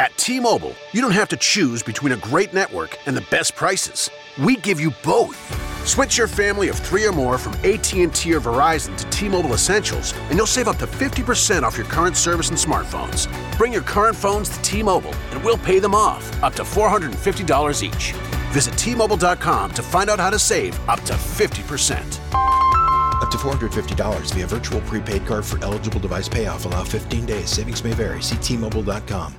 At T-Mobile, you don't have to choose between a great network and the best prices. We give you both. Switch your family of three or more from AT&T or Verizon to T-Mobile Essentials, and you'll save up to 50% off your current service and smartphones. Bring your current phones to T-Mobile, and we'll pay them off, up to $450 each. Visit T-Mobile.com to find out how to save up to 50%. Up to $450 via virtual prepaid card for eligible device payoff. Allow 15 days. Savings may vary. See T-Mobile.com.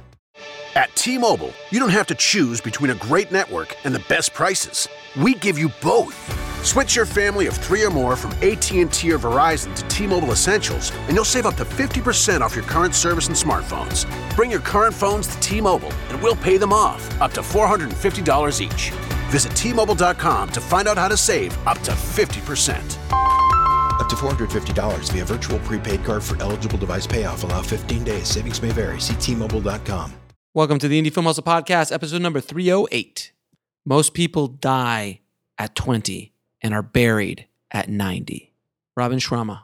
At T-Mobile, you don't have to choose between a great network and the best prices. We give you both. Switch your family of three or more from AT&T or Verizon to T-Mobile Essentials, and you'll save up to 50% off your current service and smartphones. Bring your current phones to T-Mobile, and we'll pay them off, up to $450 each. Visit T-Mobile.com to find out how to save up to 50%. Up to $450 via virtual prepaid card for eligible device payoff. Allow 15 days. Savings may vary. See T-Mobile.com. Welcome to the Indie Film Hustle Podcast, episode number 308. Most people die at 20 and are buried at 90. Robin Sharma.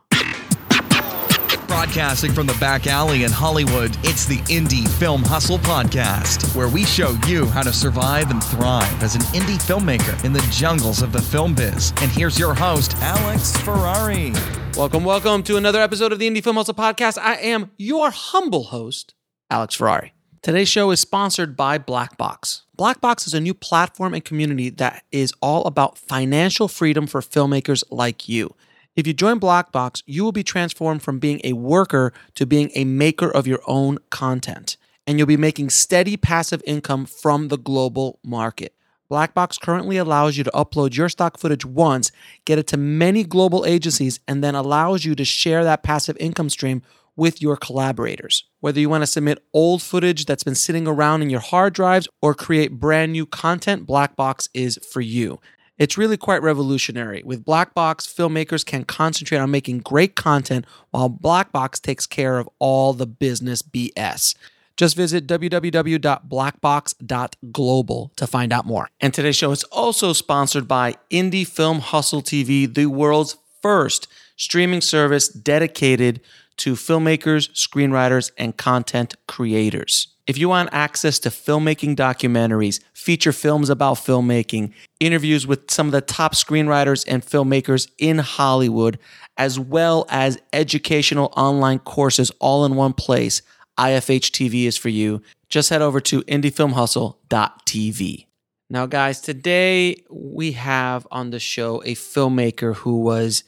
Broadcasting from the back alley in Hollywood, it's the Indie Film Hustle Podcast, where we show you how to survive and thrive as an indie filmmaker in the jungles of the film biz. And here's your host, Alex Ferrari. Welcome, welcome to another episode of the Indie Film Hustle Podcast. I am your humble host, Alex Ferrari. Today's show is sponsored by Blackbox. Blackbox is a new platform and community that is all about financial freedom for filmmakers like you. If you join Blackbox, you will be transformed from being a worker to being a maker of your own content, and you'll be making steady passive income from the global market. Blackbox currently allows you to upload your stock footage once, get it to many global agencies, and then allows you to share that passive income stream with your collaborators. Whether you want to submit old footage that's been sitting around in your hard drives or create brand new content, Blackbox is for you. It's really quite revolutionary. With Blackbox, filmmakers can concentrate on making great content while Blackbox takes care of all the business BS. Just visit www.blackbox.global to find out more. And today's show is also sponsored by Indie Film Hustle TV, the world's first streaming service dedicated to filmmakers, screenwriters, and content creators. If you want access to filmmaking documentaries, feature films about filmmaking, interviews with some of the top screenwriters and filmmakers in Hollywood, as well as educational online courses all in one place, IFH TV is for you. Just head over to indiefilmhustle.tv. Now, guys, today we have on the show a filmmaker who was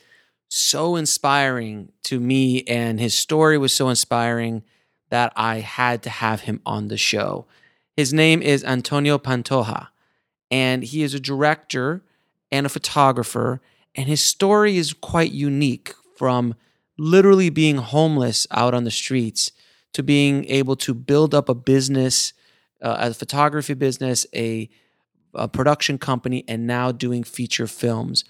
so inspiring to me, and his story was so inspiring that I had to have him on the show. His name is Antonio Pantoja, and he is a director and a photographer, and his story is quite unique from literally being homeless out on the streets to being able to build up a business, uh, a photography business, a, a production company, and now doing feature films.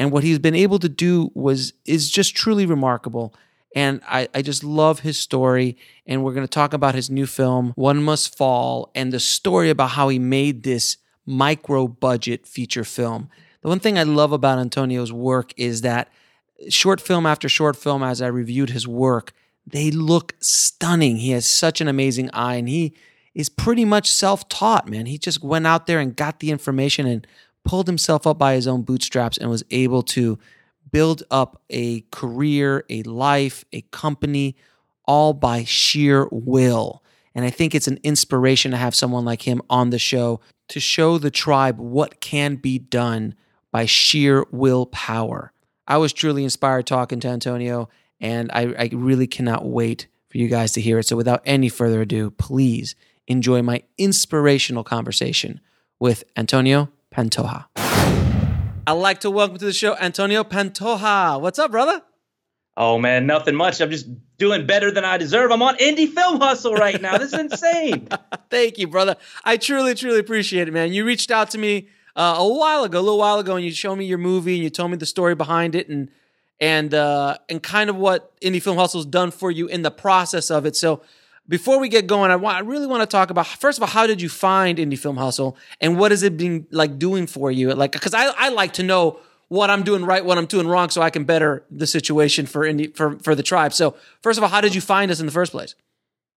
And what he's been able to do was is just truly remarkable. And I, I just love his story. And we're going to talk about his new film, One Must Fall, and the story about how he made this micro budget feature film. The one thing I love about Antonio's work is that short film after short film, as I reviewed his work, they look stunning. He has such an amazing eye, and he is pretty much self taught, man. He just went out there and got the information and pulled himself up by his own bootstraps and was able to build up a career, a life, a company, all by sheer will. And I think it's an inspiration to have someone like him on the show to show the tribe what can be done by sheer willpower. I was truly inspired talking to Antonio, and I, I really cannot wait for you guys to hear it. So, without any further ado, please enjoy my inspirational conversation with Antonio Pantoja. I'd like to welcome to the show Antonio Pantoja. What's up, brother? Oh man, nothing much. I'm just doing better than I deserve. I'm on Indie Film Hustle right now. This is insane. Thank you, brother. I truly, truly appreciate it, man. You reached out to me uh, a while ago, a little while ago, and you showed me your movie and you told me the story behind it and and uh, and kind of what Indie Film Hustle's done for you in the process of it. So before we get going, I want I really want to talk about first of all, how did you find Indie Film Hustle and what is it been like doing for you? Like, because I I like to know what I'm doing right, what I'm doing wrong, so I can better the situation for indie for for the tribe. So first of all, how did you find us in the first place?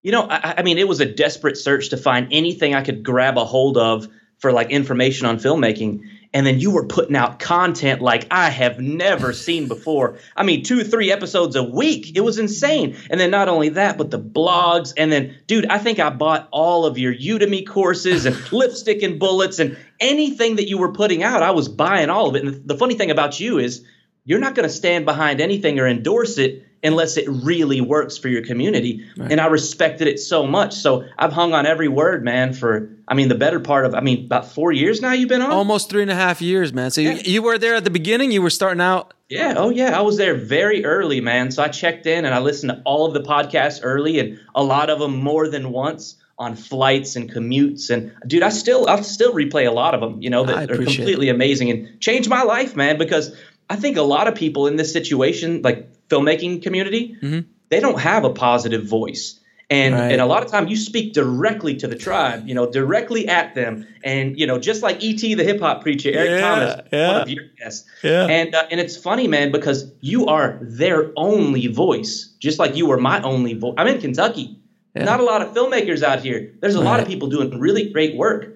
You know, I, I mean, it was a desperate search to find anything I could grab a hold of for like information on filmmaking and then you were putting out content like I have never seen before. I mean, two, three episodes a week. It was insane. And then not only that, but the blogs. And then, dude, I think I bought all of your Udemy courses and lipstick and bullets and anything that you were putting out. I was buying all of it. And the funny thing about you is you're not going to stand behind anything or endorse it unless it really works for your community. Right. And I respected it so much. So I've hung on every word, man, for, I mean, the better part of, I mean, about four years now you've been on? Almost three and a half years, man. So yeah. you, you were there at the beginning? You were starting out? Yeah. Oh, yeah. I was there very early, man. So I checked in and I listened to all of the podcasts early and a lot of them more than once on flights and commutes and dude i still i still replay a lot of them you know that are completely it. amazing and changed my life man because i think a lot of people in this situation like filmmaking community, mm-hmm. they don't have a positive voice. And, right. and a lot of time you speak directly to the tribe, you know, directly at them. And, you know, just like E.T. the hip hop preacher, Eric yeah, Thomas, yeah. one of your guests. Yeah. And, uh, and it's funny, man, because you are their only voice, just like you were my only voice. I'm in Kentucky. Yeah. Not a lot of filmmakers out here. There's a right. lot of people doing really great work,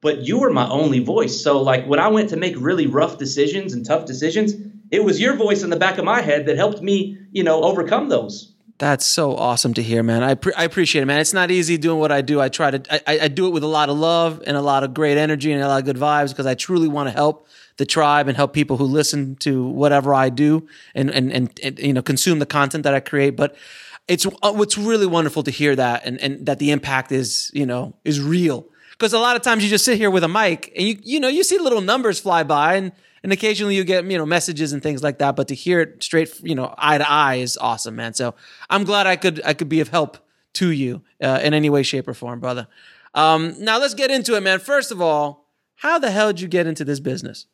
but you were my only voice. So, like, when I went to make really rough decisions and tough decisions, it was your voice in the back of my head that helped me, you know, overcome those. That's so awesome to hear, man. I, pre- I appreciate it, man. It's not easy doing what I do. I try to, I, I do it with a lot of love and a lot of great energy and a lot of good vibes because I truly want to help the tribe and help people who listen to whatever I do and, and, and, and you know, consume the content that I create. But it's, uh, what's really wonderful to hear that and, and that the impact is, you know, is real. Because a lot of times you just sit here with a mic and you, you know, you see little numbers fly by and, and occasionally you get you know messages and things like that but to hear it straight you know eye to eye is awesome man. So i'm glad i could i could be of help to you uh, in any way shape or form brother. Um, now let's get into it man. First of all how the hell did you get into this business?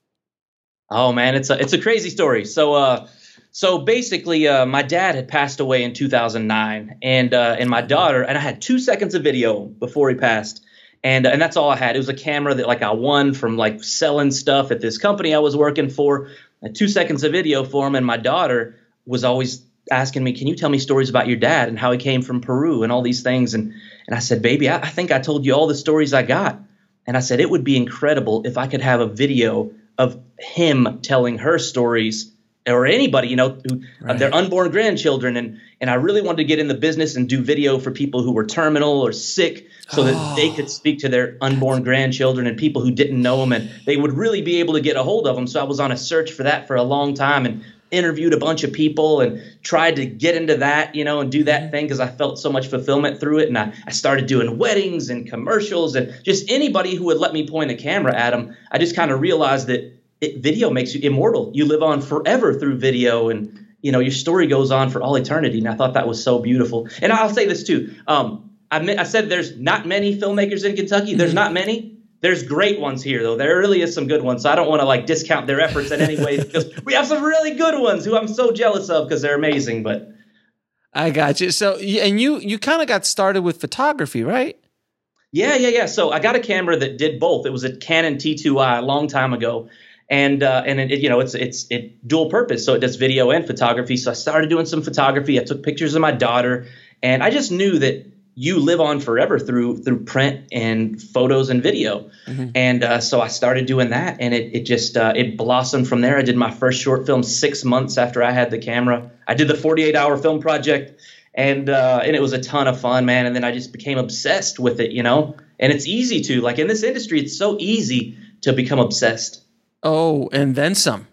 Oh man it's a it's a crazy story. So uh so basically, uh, my dad had passed away in 2009, and uh, and my daughter and I had two seconds of video before he passed, and and that's all I had. It was a camera that like I won from like selling stuff at this company I was working for. two seconds of video for him, and my daughter was always asking me, "Can you tell me stories about your dad and how he came from Peru and all these things?" And and I said, "Baby, I, I think I told you all the stories I got." And I said, "It would be incredible if I could have a video of him telling her stories." Or anybody, you know, who right. their unborn grandchildren, and and I really wanted to get in the business and do video for people who were terminal or sick, so that oh. they could speak to their unborn grandchildren and people who didn't know them, and they would really be able to get a hold of them. So I was on a search for that for a long time, and interviewed a bunch of people and tried to get into that, you know, and do that mm-hmm. thing because I felt so much fulfillment through it. And I, I started doing weddings and commercials and just anybody who would let me point a camera at them. I just kind of realized that it, video makes you immortal. You live on forever through video, and you know your story goes on for all eternity. And I thought that was so beautiful. And I'll say this too. Um, I, I said there's not many filmmakers in Kentucky. There's not many. There's great ones here though. There really is some good ones. So I don't want to like discount their efforts in any way because we have some really good ones who I'm so jealous of because they're amazing. But I got you. So and you you kind of got started with photography, right? Yeah, yeah, yeah. So I got a camera that did both. It was a Canon T2i a long time ago, and uh, and it, you know it's it's it dual purpose, so it does video and photography. So I started doing some photography. I took pictures of my daughter, and I just knew that you live on forever through through print and photos and video. Mm-hmm. And uh, so I started doing that, and it it just uh, it blossomed from there. I did my first short film six months after I had the camera. I did the 48 hour film project, and uh, and it was a ton of fun, man. And then I just became obsessed with it, you know. And it's easy to like in this industry, it's so easy to become obsessed. Oh, and then some.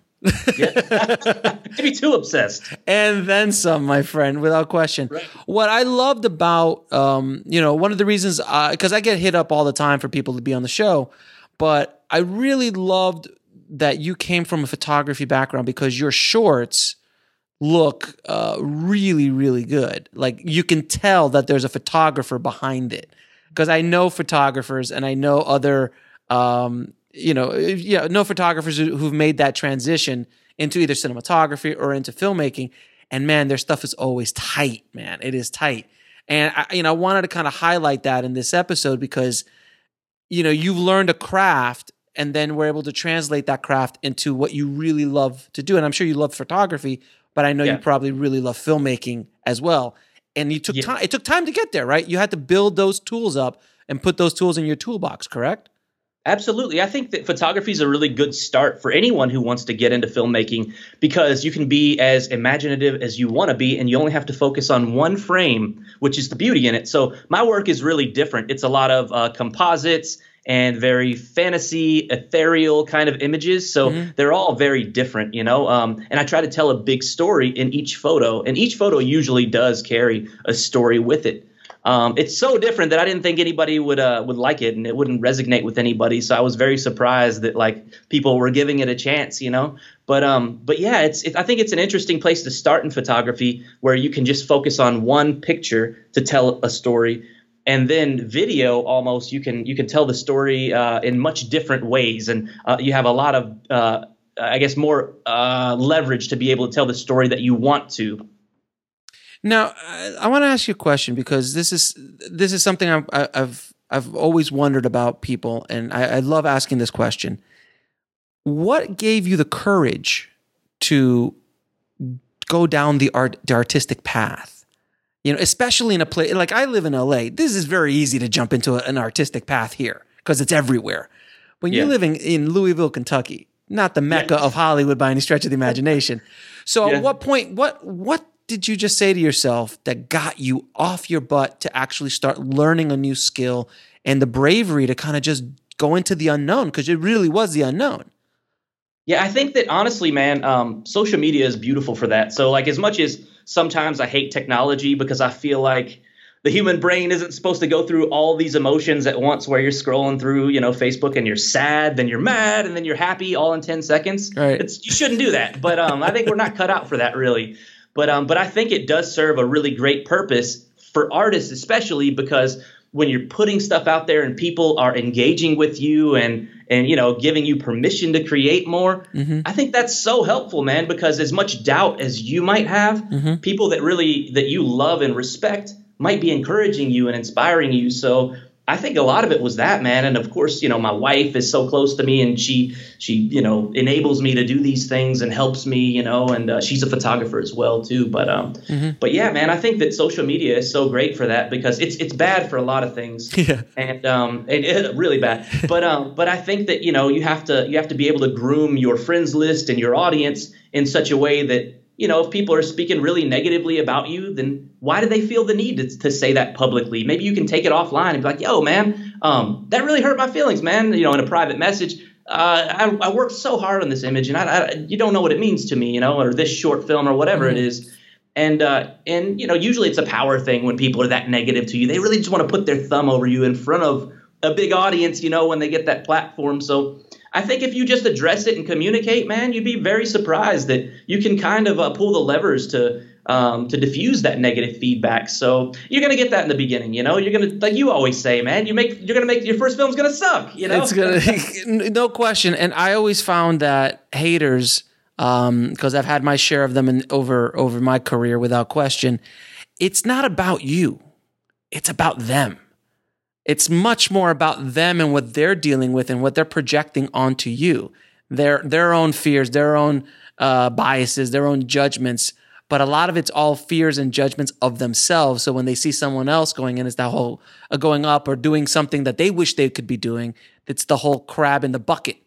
yeah. be too obsessed. And then some, my friend, without question. Right. What I loved about, um, you know, one of the reasons, because uh, I get hit up all the time for people to be on the show, but I really loved that you came from a photography background because your shorts look uh, really, really good. Like you can tell that there's a photographer behind it. Because I know photographers and I know other um, you know, uh, yeah, no photographers who've made that transition into either cinematography or into filmmaking. And man, their stuff is always tight, man. It is tight. And I, you know, I wanted to kind of highlight that in this episode because, you know, you've learned a craft and then we're able to translate that craft into what you really love to do. And I'm sure you love photography, but I know yeah. you probably really love filmmaking as well. and you took Yeah. time. It took time to get there, right? You had to build those tools up and put those tools in your toolbox, correct? Absolutely. I think that photography is a really good start for anyone who wants to get into filmmaking because you can be as imaginative as you want to be and you only have to focus on one frame, which is the beauty in it. So my work is really different. It's a lot of uh, composites and very fantasy, ethereal kind of images. So they're all very different, you know. Um, and I try to tell a big story in each photo, and each photo usually does carry a story with it. Um, it's so different that I didn't think anybody would uh, would like it and it wouldn't resonate with anybody. So I was very surprised that like people were giving it a chance, you know. But um, but yeah, it's it, I think it's an interesting place to start in photography where you can just focus on one picture to tell a story, and then video almost you can you can tell the story uh, in much different ways, and uh, you have a lot of uh, I guess more uh, leverage to be able to tell the story that you want to. Now, I, I want to ask you a question because this is this is something I've I- I've I've always wondered about people, and I, I love asking this question. What gave you the courage to go down the art the artistic path? You know, especially in a place like I live in LA. This is very easy to jump into a- an artistic path here because it's everywhere. When you're Yeah. living in Louisville, Kentucky, not the mecca of Hollywood by any stretch of the imagination. So, Yeah. at what point, what what did you just say to yourself that got you off your butt to actually start learning a new skill and the bravery to kind of just go into the unknown because it really was the unknown? Yeah, I think that honestly, man, um, social media is beautiful for that. So, like, as much as sometimes I hate technology because I feel like the human brain isn't supposed to go through all these emotions at once, where you're scrolling through, you know, Facebook and you're sad, then you're mad, and then you're happy all in ten seconds. Right. It's, you shouldn't do that. But um, I think we're not cut out for that, really. But um, but I think it does serve a really great purpose for artists, especially because when you're putting stuff out there and people are engaging with you and and you know giving you permission to create more i think that's so helpful man because as much doubt as you might have people that really that you love and respect might be encouraging you and inspiring you. So i think a lot of it was that man. And of course you know my wife is so close to me and she she you know enables me to do these things and helps me you know and uh, she's a photographer as well too. But um but yeah man i think that social media is so great for that because it's it's bad for a lot of things. Yeah. and um and it, really bad. But um but i think that you know you have to you have to be able to groom your friends list and your audience in such a way that you know if people are speaking really negatively about you then why do they feel the need to, to say that publicly? Maybe you can take it offline and be like yo man um that really hurt my feelings man you know in a private message. Uh, I, I worked so hard on this image, and I, I, you don't know what it means to me, you know, or this short film, or whatever it is. And uh, and you know usually it's a power thing when people are that negative to you. They really just want to put their thumb over you in front of a big audience you know when they get that platform. So i think if you just address it and communicate man you'd be very surprised that you can kind of uh, pull the levers to um, to diffuse that negative feedback so you're gonna get that in the beginning you know you're gonna like you always say man you make you're gonna make your first film's gonna suck you know It's gonna no question. And I always found that haters, because I've had my share of them in, over over my career without question. It's not about you; it's about them. It's much more about them and what they're dealing with and what they're projecting onto you. Their their own fears, their own uh, biases, their own judgments. But a lot of it's all fears and judgments of themselves. So when they see someone else going in, it's that whole uh, going up or doing something that they wish they could be doing. It's the whole crab in the bucket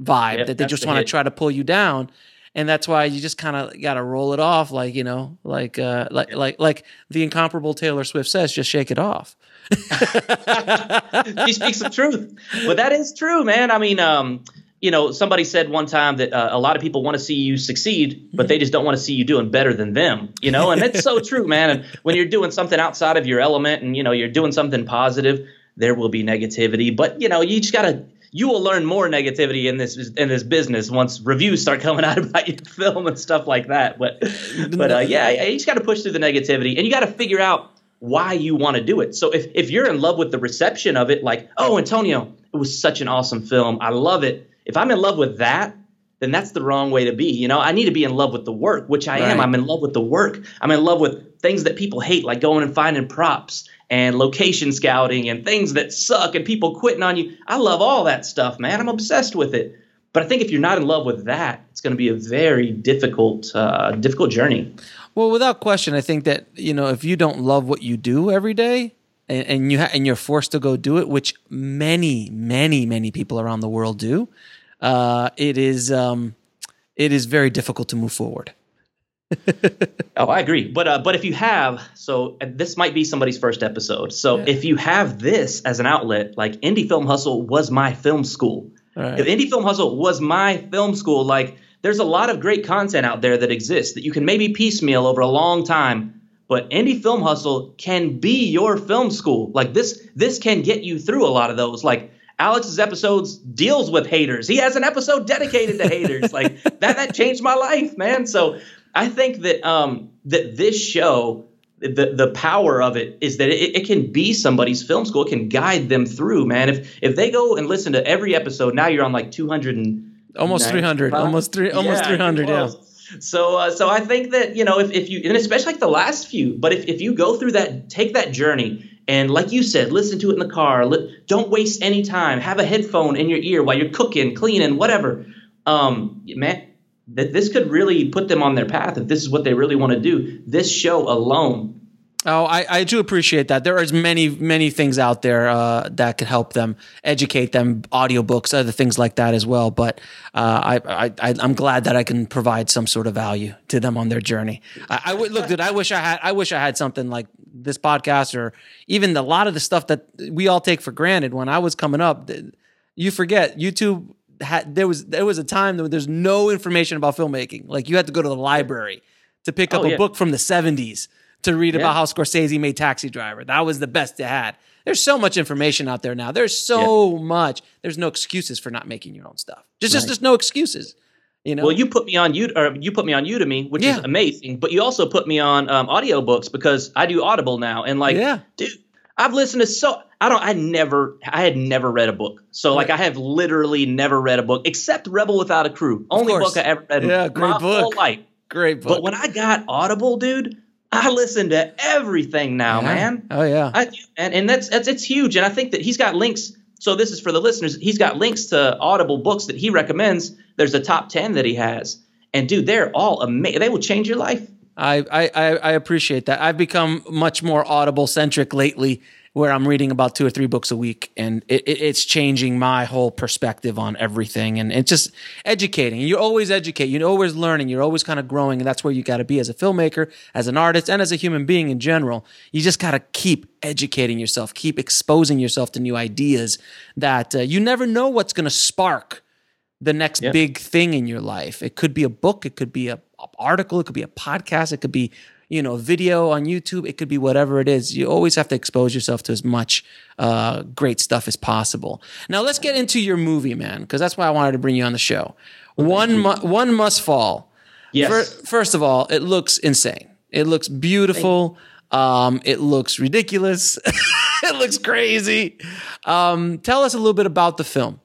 vibe Yep, that they just want to try to pull you down. And that's why you just kind of got to roll it off, like you know, like uh, like like like the incomparable Taylor Swift says, just shake it off. she speaks the truth. But that is true, man. I mean, um, you know, somebody said one time that uh, a lot of people want to see you succeed, but they just don't want to see you doing better than them. You know, and that's so true, man. And when you're doing something outside of your element, and you know, you're doing something positive, there will be negativity. But you know, you just gotta. You will learn more negativity in this in this business once reviews start coming out about your film and stuff like that. But but uh, yeah, you just got to push through the negativity, and you got to figure out why you want to do it. So if, if you're in love with the reception of it, like, oh, Antonio, it was such an awesome film. I love it. If I'm in love with that, then that's the wrong way to be. You know, I need to be in love with the work, which I am. I'm in love with the work. I'm in love with things that people hate, like going and finding props and location scouting and things that suck and people quitting on you. I love all that stuff, man. I'm obsessed with it. But I think if you're not in love with that, it's going to be a very difficult, uh, difficult journey. Well, without question, I think that you know if you don't love what you do every day, and, and you ha- and you're forced to go do it, which many, many, many people around the world do, uh, it is um, it is very difficult to move forward. oh, I agree. But uh, but if you have, so this might be somebody's first episode. So yeah. if you have this as an outlet, like Indie Film Hustle was my film school. Right. If Indie Film Hustle was my film school, like there's a lot of great content out there that exists that you can maybe piecemeal over a long time. But Indie Film Hustle can be your film school. Like this, this can get you through a lot of those. Like Alex's episodes deals with haters. He has an episode dedicated to haters. like that, that changed my life, man. So I think that um, that this show, the the power of it is that it, it can be somebody's film school. It can guide them through, man. If if they go and listen to every episode, now you're on like 200 and almost 300, almost three, almost yeah, 300, yeah. So, uh, so I think that you know, if, if you, and especially like the last few, but if, if you go through that, take that journey, and like you said, listen to it in the car. Li- don't waste any time. Have a headphone in your ear while you're cooking, cleaning, whatever. Um, man, that this could really put them on their path if this is what they really want to do. This show alone. Oh, I, I do appreciate that. There is many, many things out there uh, that could help them, educate them, audiobooks, other things like that as well. But uh, I, I, I'm glad that I can provide some sort of value to them on their journey. I, I would look, dude. I wish I had, I wish I had something like this podcast or even a lot of the stuff that we all take for granted. When I was coming up, you forget YouTube had there was there was a time that there's no information about filmmaking. Like you had to go to the library to pick up oh, a yeah. book from the 70s to read yeah. about how Scorsese made Taxi Driver. That was the best it had. There's so much information out there now. There's so yeah. much. There's no excuses for not making your own stuff. Just right. just there's no excuses. You know? Well, you put me on you or you put me on Udemy, which is amazing. But you also put me on um, audiobooks because I do Audible now, and like, yeah. dude, I've listened to so I don't I never I had never read a book. So like I have literally never read a book except Rebel Without a Crew. Only book I ever read yeah, great my book. whole life. Great book. But when I got Audible, dude, I listen to everything now, yeah. man. Oh yeah. I, and and that's that's it's huge. And I think that he's got links. So this is for the listeners. He's got links to Audible books that he recommends. There's a top ten that he has. And dude, they're all amazing. They will change your life. I, I, I appreciate that. I've become much more audible centric lately, where I'm reading about two or three books a week, and it, it, it's changing my whole perspective on everything. And it's just educating. You're always educating, You're always learning. You're always kind of growing, and that's where you got to be as a filmmaker, as an artist, and as a human being in general. You just got to keep educating yourself, keep exposing yourself to new ideas that uh, you never know what's going to spark the next yep. big thing in your life. It could be a book, it could be a article, it could be a podcast, it could be you know video on YouTube, it could be whatever it is. You always have to expose yourself to as much uh, great stuff as possible. Now let's get into your movie, man, because that's why I wanted to bring you on the show. One mu- one must fall. Yes. For, first of all, it looks insane. It looks beautiful. Um, it looks ridiculous. it looks crazy. Um, tell us a little bit about the film.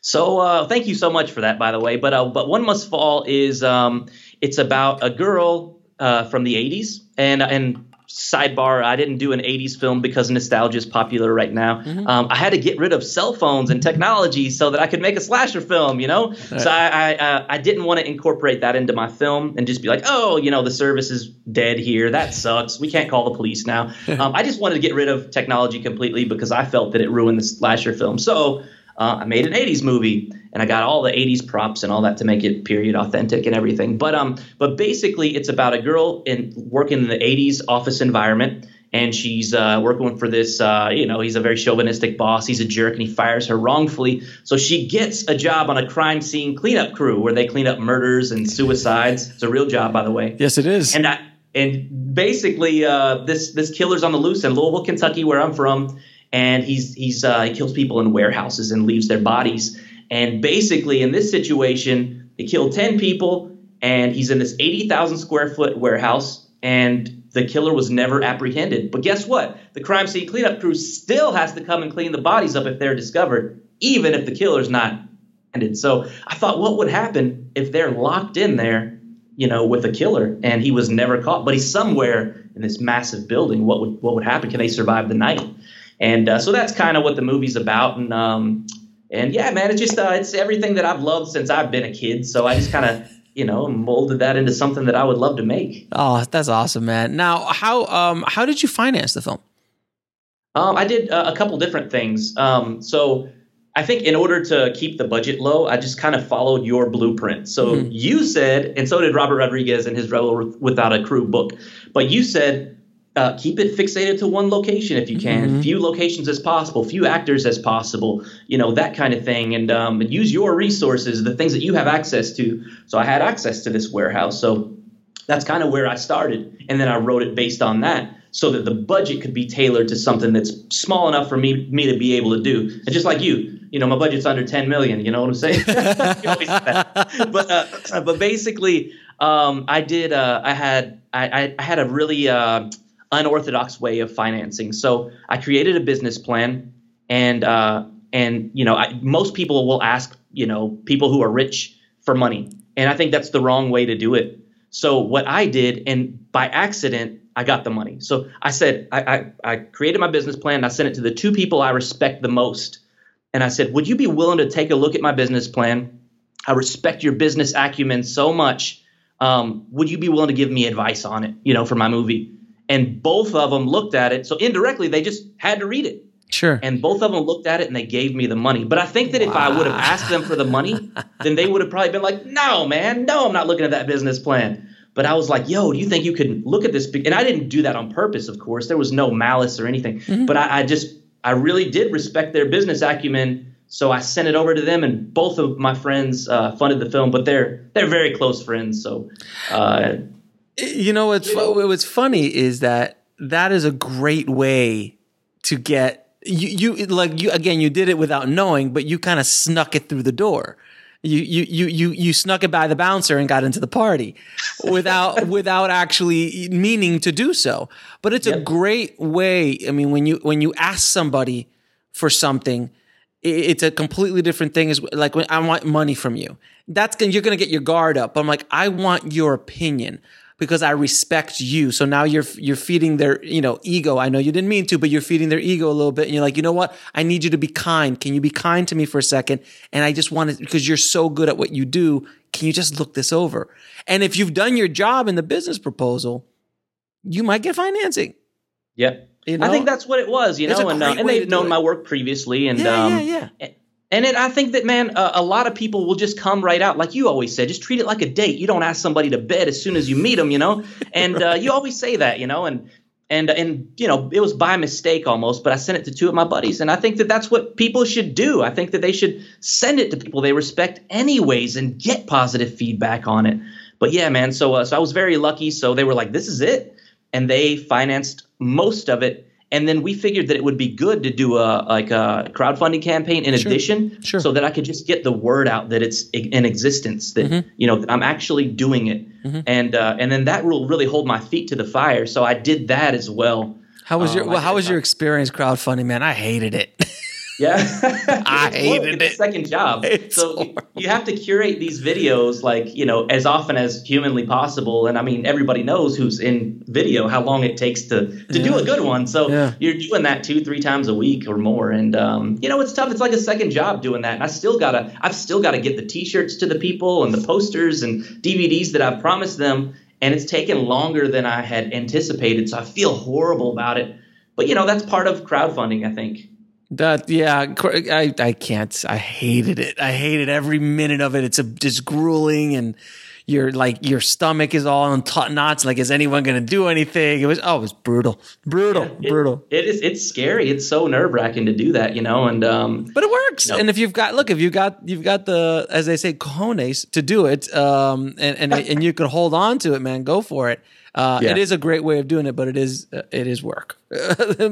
So uh, thank you so much for that, by the way. But uh, but one must fall is um, it's about a girl uh, from the '80s, and and sidebar, I didn't do an '80s film because nostalgia is popular right now. Mm-hmm. Um, I had to get rid of cell phones and technology so that I could make a slasher film. You know, right. so I I, uh, I didn't want to incorporate that into my film and just be like, oh, you know, the service is dead here. That sucks. We can't call the police now. um, I just wanted to get rid of technology completely because I felt that it ruined the slasher film. So uh, I made an 80s movie and I got all the 80s props and all that to make it period authentic and everything. But um, but basically, it's about a girl in working in the 80s office environment, and she's uh, working for this. Uh, you know, he's a very chauvinistic boss. He's a jerk, and he fires her wrongfully. So she gets a job on a crime scene cleanup crew where they clean up murders and suicides. It's a real job, by the way. Yes, it is. And I, and basically, uh, this this killer's on the loose in Louisville, Kentucky, where I'm from and he's he's uh, he kills people in warehouses and leaves their bodies. And basically, in this situation, they killed ten people, and he's in this eighty thousand square foot warehouse, and the killer was never apprehended. But guess what? The crime scene cleanup crew still has to come and clean the bodies up if they're discovered, even if the killer's not ended. So I thought, what would happen if they're locked in there, you know, with a killer and he was never caught, but he's somewhere in this massive building? What would what would happen? Can they survive the night? And uh, so that's kind of what the movie's about. And um, and yeah, man, it's just uh, it's everything that I've loved since I've been a kid. So I just kind of you know, molded that into something that I would love to make. Oh, that's awesome, man. Now, how um how did you finance the film? Um, I did uh, a couple different things. Um, so I think in order to keep the budget low, I just kind of followed your blueprint. So mm-hmm. you said, and so did Robert Rodriguez in his Rebel Without a Crew book, but you said uh, keep it fixated to one location if you can, mm-hmm. few locations as possible, few actors as possible, you know that kind of thing, and um, use your resources, the things that you have access to. So I had access to this warehouse, so that's kind of where I started, and then I wrote it based on that so that the budget could be tailored to something that's small enough for me me to be able to do. And just like you, you know, my budget's under 10 million. You know what I'm saying? but uh, but basically, um, I did. Uh, I had I, I had a really uh, unorthodox way of financing. So I created a business plan, and uh, and you know, I, most people will ask you know people who are rich for money, and I think that's the wrong way to do it. So what I did, and by accident, I got the money. So I said, I, I, I created my business plan. And I sent it to the two people I respect the most. And I said, Would you be willing to take a look at my business plan? I respect your business acumen so much. Um, would you be willing to give me advice on it, you know, for my movie? And both of them looked at it. So indirectly, they just had to read it. Sure. And both of them looked at it and they gave me the money. But I think that wow. if I would have asked them for the money, then they would have probably been like, no, man, no, I'm not looking at that business plan. But I was like, yo, do you think you could look at this? And I didn't do that on purpose, of course. There was no malice or anything. Mm-hmm. But I, I, just, I really did respect their business acumen. So I sent it over to them, and both of my friends uh, funded the film. But they're they're very close friends. So, uh, you know, what's you know, what's funny is that that is a great way to get you. You like you again. You did it without knowing, but you kind of snuck it through the door you you you you you snuck it by the bouncer and got into the party without without actually meaning to do so. But it's yep. a great way. I mean, when you when you ask somebody for something, it's a completely different thing. Is like when I want money from you. That's gonna, you're going to get your guard up. But I'm like, I want your opinion because I respect you. So now you're you're feeding their, you know, ego. I know you didn't mean to, but you're feeding their ego a little bit. And you're like, you know what? I need you to be kind. Can you be kind to me for a second? And I just want to because you're so good at what you do. Can you just look this over? And if you've done your job in the business proposal, you might get financing. Yep. You know? I think that's what it was, you know, and, uh, and they've known my work previously, and yeah, um, yeah, yeah. And it, I think that, man, uh, a lot of people will just come right out, like you always said, just treat it like a date. You don't ask somebody to bed as soon as you meet them, you know. And uh, you always say that, you know. And and and you know, it was by mistake almost, but I sent it to two of my buddies, and I think that that's what people should do. I think that they should send it to people they respect, anyways, and get positive feedback on it. But yeah, man. So uh, so I was very lucky. So they were like, "This is it," and they financed most of it and then we figured that it would be good to do a like a crowdfunding campaign in sure. addition, sure. so that I could just get the word out that it's in existence, that mm-hmm. you know that I'm actually doing it, mm-hmm. and uh, and then that will really hold my feet to the fire. So I did that as well. How was your um, well, How was your experience crowdfunding, man? I hated it. Yeah, I hated it. Second job. It's so horrible. you have to curate these videos like you know as often as humanly possible. And I mean, everybody knows who's in video how long it takes to to yeah. do a good one. So yeah. you're doing that two, three times a week or more. And um, you know, it's tough. It's like a second job doing that. And I still gotta, I've still got to get the T-shirts to the people and the posters and DVDs that I've promised them. And it's taken longer than I had anticipated. So I feel horrible about it. But you know, that's part of crowdfunding, I think. That yeah, I I can't. I hated it. I hated every minute of it. It's a just grueling and your like your stomach is all in t- knots. Like, is anyone going to do anything? It was oh, it was brutal, brutal, yeah, it, brutal. It is. It's scary. It's so nerve wracking to do that, you know. And um, but it works. You know. And if you've got look, if you got you've got the as they say cojones to do it, um, and and and you can hold on to it, man. Go for it. Uh, yeah. It is a great way of doing it, but it is uh, it is work.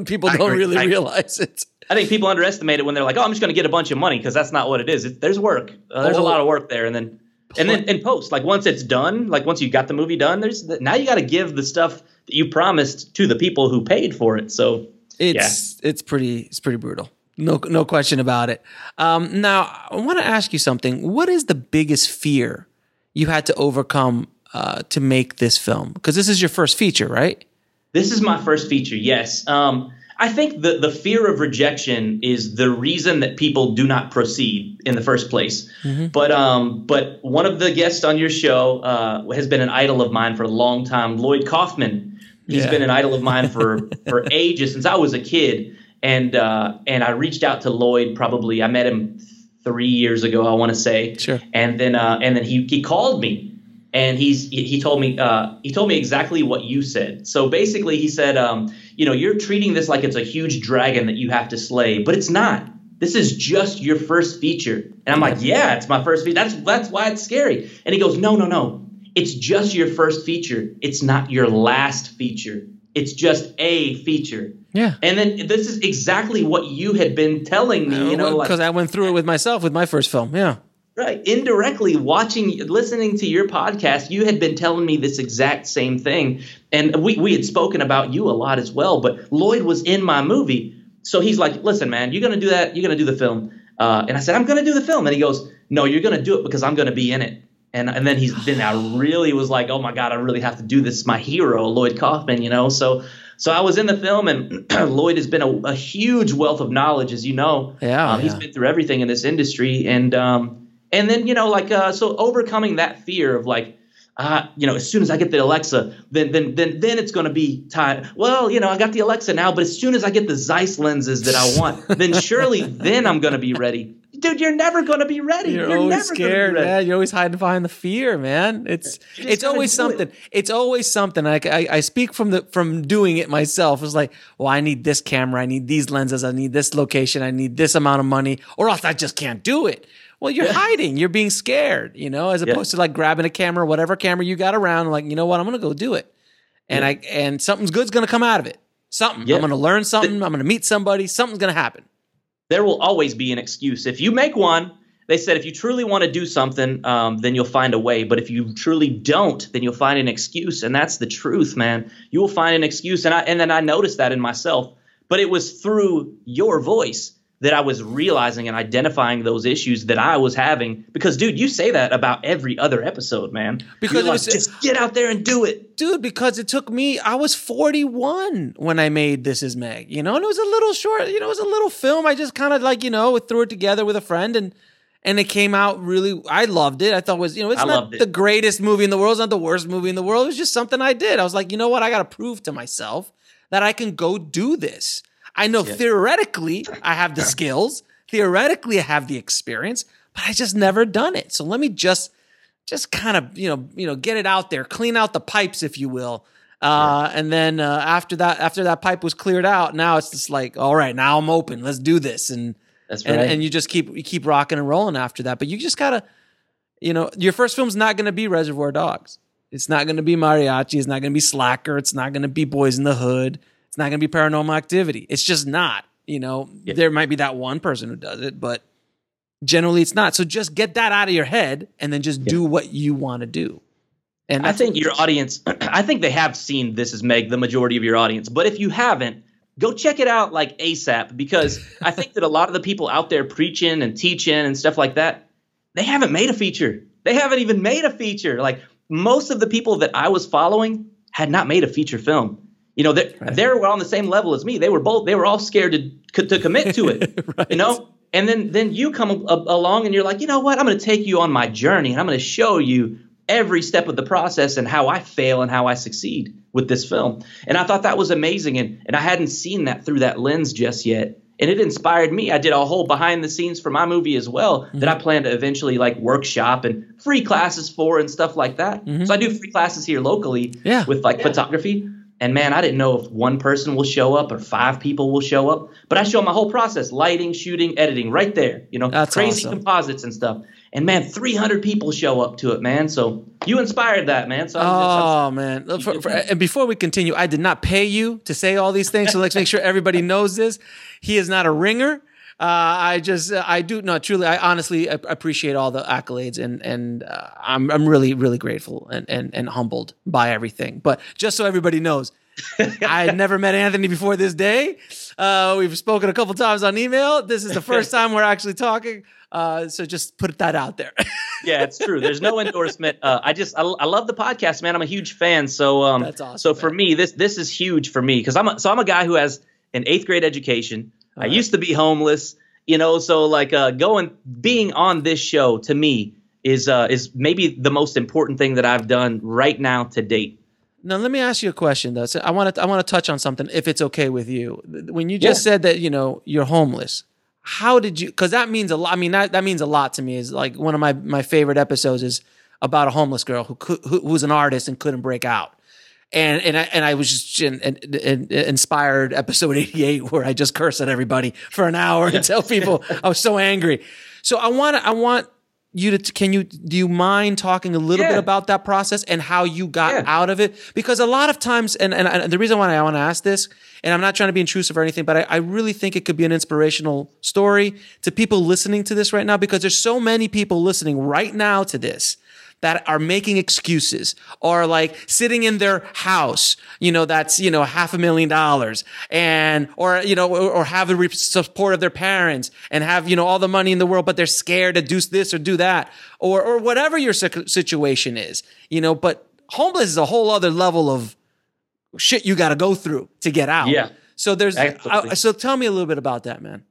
People don't really I, realize it. I think people underestimate it when they're like, "Oh, I'm just going to get a bunch of money," because that's not what it is. It, there's work. Uh, there's oh. a lot of work there, and then and then in post, like once it's done, like once you got the movie done, there's now you got to give the stuff that you promised to the people who paid for it. So it's yeah. it's pretty it's pretty brutal. No no question about it. Um, now I want to ask you something. What is the biggest fear you had to overcome uh, to make this film? Because this is your first feature, right? This is my first feature. Yes. Um, I think the, the fear of rejection is the reason that people do not proceed in the first place. Mm-hmm. But um, but one of the guests on your show uh, has been an idol of mine for a long time, Lloyd Kaufman. He's yeah. been an idol of mine for for ages since I was a kid, and uh, and I reached out to Lloyd. Probably I met him three years ago, I want to say. Sure. And then uh, and then he he called me and he's he told me uh, he told me exactly what you said. So basically, he said, um, you know, you're treating this like it's a huge dragon that you have to slay, but it's not. This is just your first feature. And I'm like, yeah, it's my first feature. That's that's why it's scary. And he goes, no, no, no. It's just your first feature. It's not your last feature. It's just a feature. Yeah. And then this is exactly what you had been telling me, you know, because like, I went through it with myself with my first film. Yeah. Right. Indirectly watching, listening to your podcast, you had been telling me this exact same thing. And we, we had spoken about you a lot as well. But Lloyd was in my movie. So he's like, listen, man, you're going to do that. You're going to do the film. Uh, and I said, I'm going to do the film. And he goes, no, you're going to do it because I'm going to be in it. And, and then he's then I really was like, oh my God, I really have to do this. My hero, Lloyd Kaufman, you know? So so I was in the film, and Lloyd has been a, a, huge wealth of knowledge, as you know. Yeah, um, yeah. He's been through everything in this industry. And um, and then you know like uh, so overcoming that fear of like uh, you know, as soon as I get the Alexa, then then then then it's going to be time. Well, you know, I got the Alexa now, but as soon as I get the Zeiss lenses that I want, then surely then I'm going to be ready. Dude, you're never going to be ready. You're, you're always scared, man. You're always hiding behind the fear, man. It's it's always something. It. It's always something. I, I I speak from the from doing it myself. It's like, well, I need this camera, I need these lenses, I need this location, I need this amount of money, or else I just can't do it. Well, you're yeah. hiding. You're being scared, you know, as opposed yeah. to like grabbing a camera, whatever camera you got around, like, you know what, I'm gonna go do it. And yeah. I and something's good's gonna come out of it. Something. I'm gonna learn something. The, I'm gonna meet somebody. Something's gonna happen. There will always be an excuse. If you make one, they said if you truly want to do something, um, then you'll find a way. But if you truly don't, then you'll find an excuse, and that's the truth, man. You will find an excuse, and I and then I noticed that in myself. But it was through your voice that I was realizing and identifying those issues that I was having. Because, dude, you say that about every other episode, man. Because like, was, just get out there and do it, dude. Because it took me. I was 41 when I made This Is Meg. You know, and it was a little short. You know, it was a little film. I just kind of like you know threw it together with a friend and. And it came out really. I loved it. I thought it was, you know, it's I not the greatest movie in the world. It's not the worst movie in the world. It was just something I did. I was like, you know what? I got to prove to myself that I can go do this. I know yeah. theoretically I have the skills, theoretically I have the experience, but I just never done it. So let me just just kind of you know you know get it out there, clean out the pipes, if you will. Uh, yeah. And then uh, after that, after that pipe was cleared out, now it's just like, all right, now I'm open. Let's do this. And that's right. And, and you just keep you keep rocking and rolling after that. But you just gotta, you know, your first film's not going to be Reservoir Dogs. It's not going to be Mariachi. It's not going to be Slacker. It's not going to be Boys in the Hood. It's not going to be paranormal activity. It's just not. You know, yeah. there might be that one person who does it, but generally it's not. So just get that out of your head and then just yeah. do what you want to do. And I think your audience, I think they have seen This Is Meg, the majority of your audience. But if you haven't, go check it out like ASAP because I think that a lot of the people out there preaching and teaching and stuff like that, they haven't made a feature. They haven't even made a feature. Like most of the people that I was following had not made a feature film. You know, they right. they were on the same level as me. They were both they were all scared to to commit to it. right. You know, and then then you come a, a, along and you're like, you know what? I'm going to take you on my journey and I'm going to show you every step of the process and how I fail and how I succeed with this film. And I thought that was amazing and and I hadn't seen that through that lens just yet. And it inspired me. I did a whole behind the scenes for my movie as well mm-hmm. that I plan to eventually like workshop and free classes for and stuff like that. Mm-hmm. So I do free classes here locally yeah. with like yeah. photography and man, I didn't know if one person will show up or five people will show up. But I show my whole process lighting, shooting, editing right there. You know, That's crazy awesome. composites and stuff. And man, 300 people show up to it, man. So you inspired that, man. So oh, man. For, for, and before we continue, I did not pay you to say all these things. So let's make sure everybody knows this. He is not a ringer. Uh, I just, I do not truly, I honestly appreciate all the accolades and, and uh, I'm, I'm really, really grateful and, and, and humbled by everything. But just so everybody knows, I had never met Anthony before this day. Uh, we've spoken a couple times on email. This is the first time we're actually talking. Uh, so just put that out there. yeah, it's true. There's no endorsement. Uh, I just I, I, love the podcast, man. I'm a huge fan. So um, That's awesome. So for me, this this is huge for me because I'm a, so I'm a guy who has an eighth grade education. I used to be homeless, you know. So like uh, going, being on this show to me is uh, is maybe the most important thing that I've done right now to date. Now let me ask you a question though. So I want to I want to touch on something if it's okay with you. When you just Yeah. said that you know you're homeless, how did you? Because that means a lot. I mean that that means a lot to me. Is like one of my my favorite episodes is about a homeless girl who could, who, who was an artist and couldn't break out. And and I, and I was just in, in, in- inspired episode 88 where I just curse at everybody for an hour and tell people I was so angry. So I want I want you to can you do you mind talking a little bit about that process and how you got Yeah. out of it because a lot of times and, and, and the reason why I want to ask this and I'm not trying to be intrusive or anything but I, I really think it could be an inspirational story to people listening to this right now because there's so many people listening right now to this that are making excuses or like sitting in their house, you know, that's, you know, half a million dollars and, or, you know, or, or have the support of their parents and have, you know, all the money in the world, but they're scared to do this or do that or, or whatever your situation is, you know, but homeless is a whole other level of shit you got to go through to get out. Yeah. So there's, Absolutely. uh, so tell me a little bit about that, man.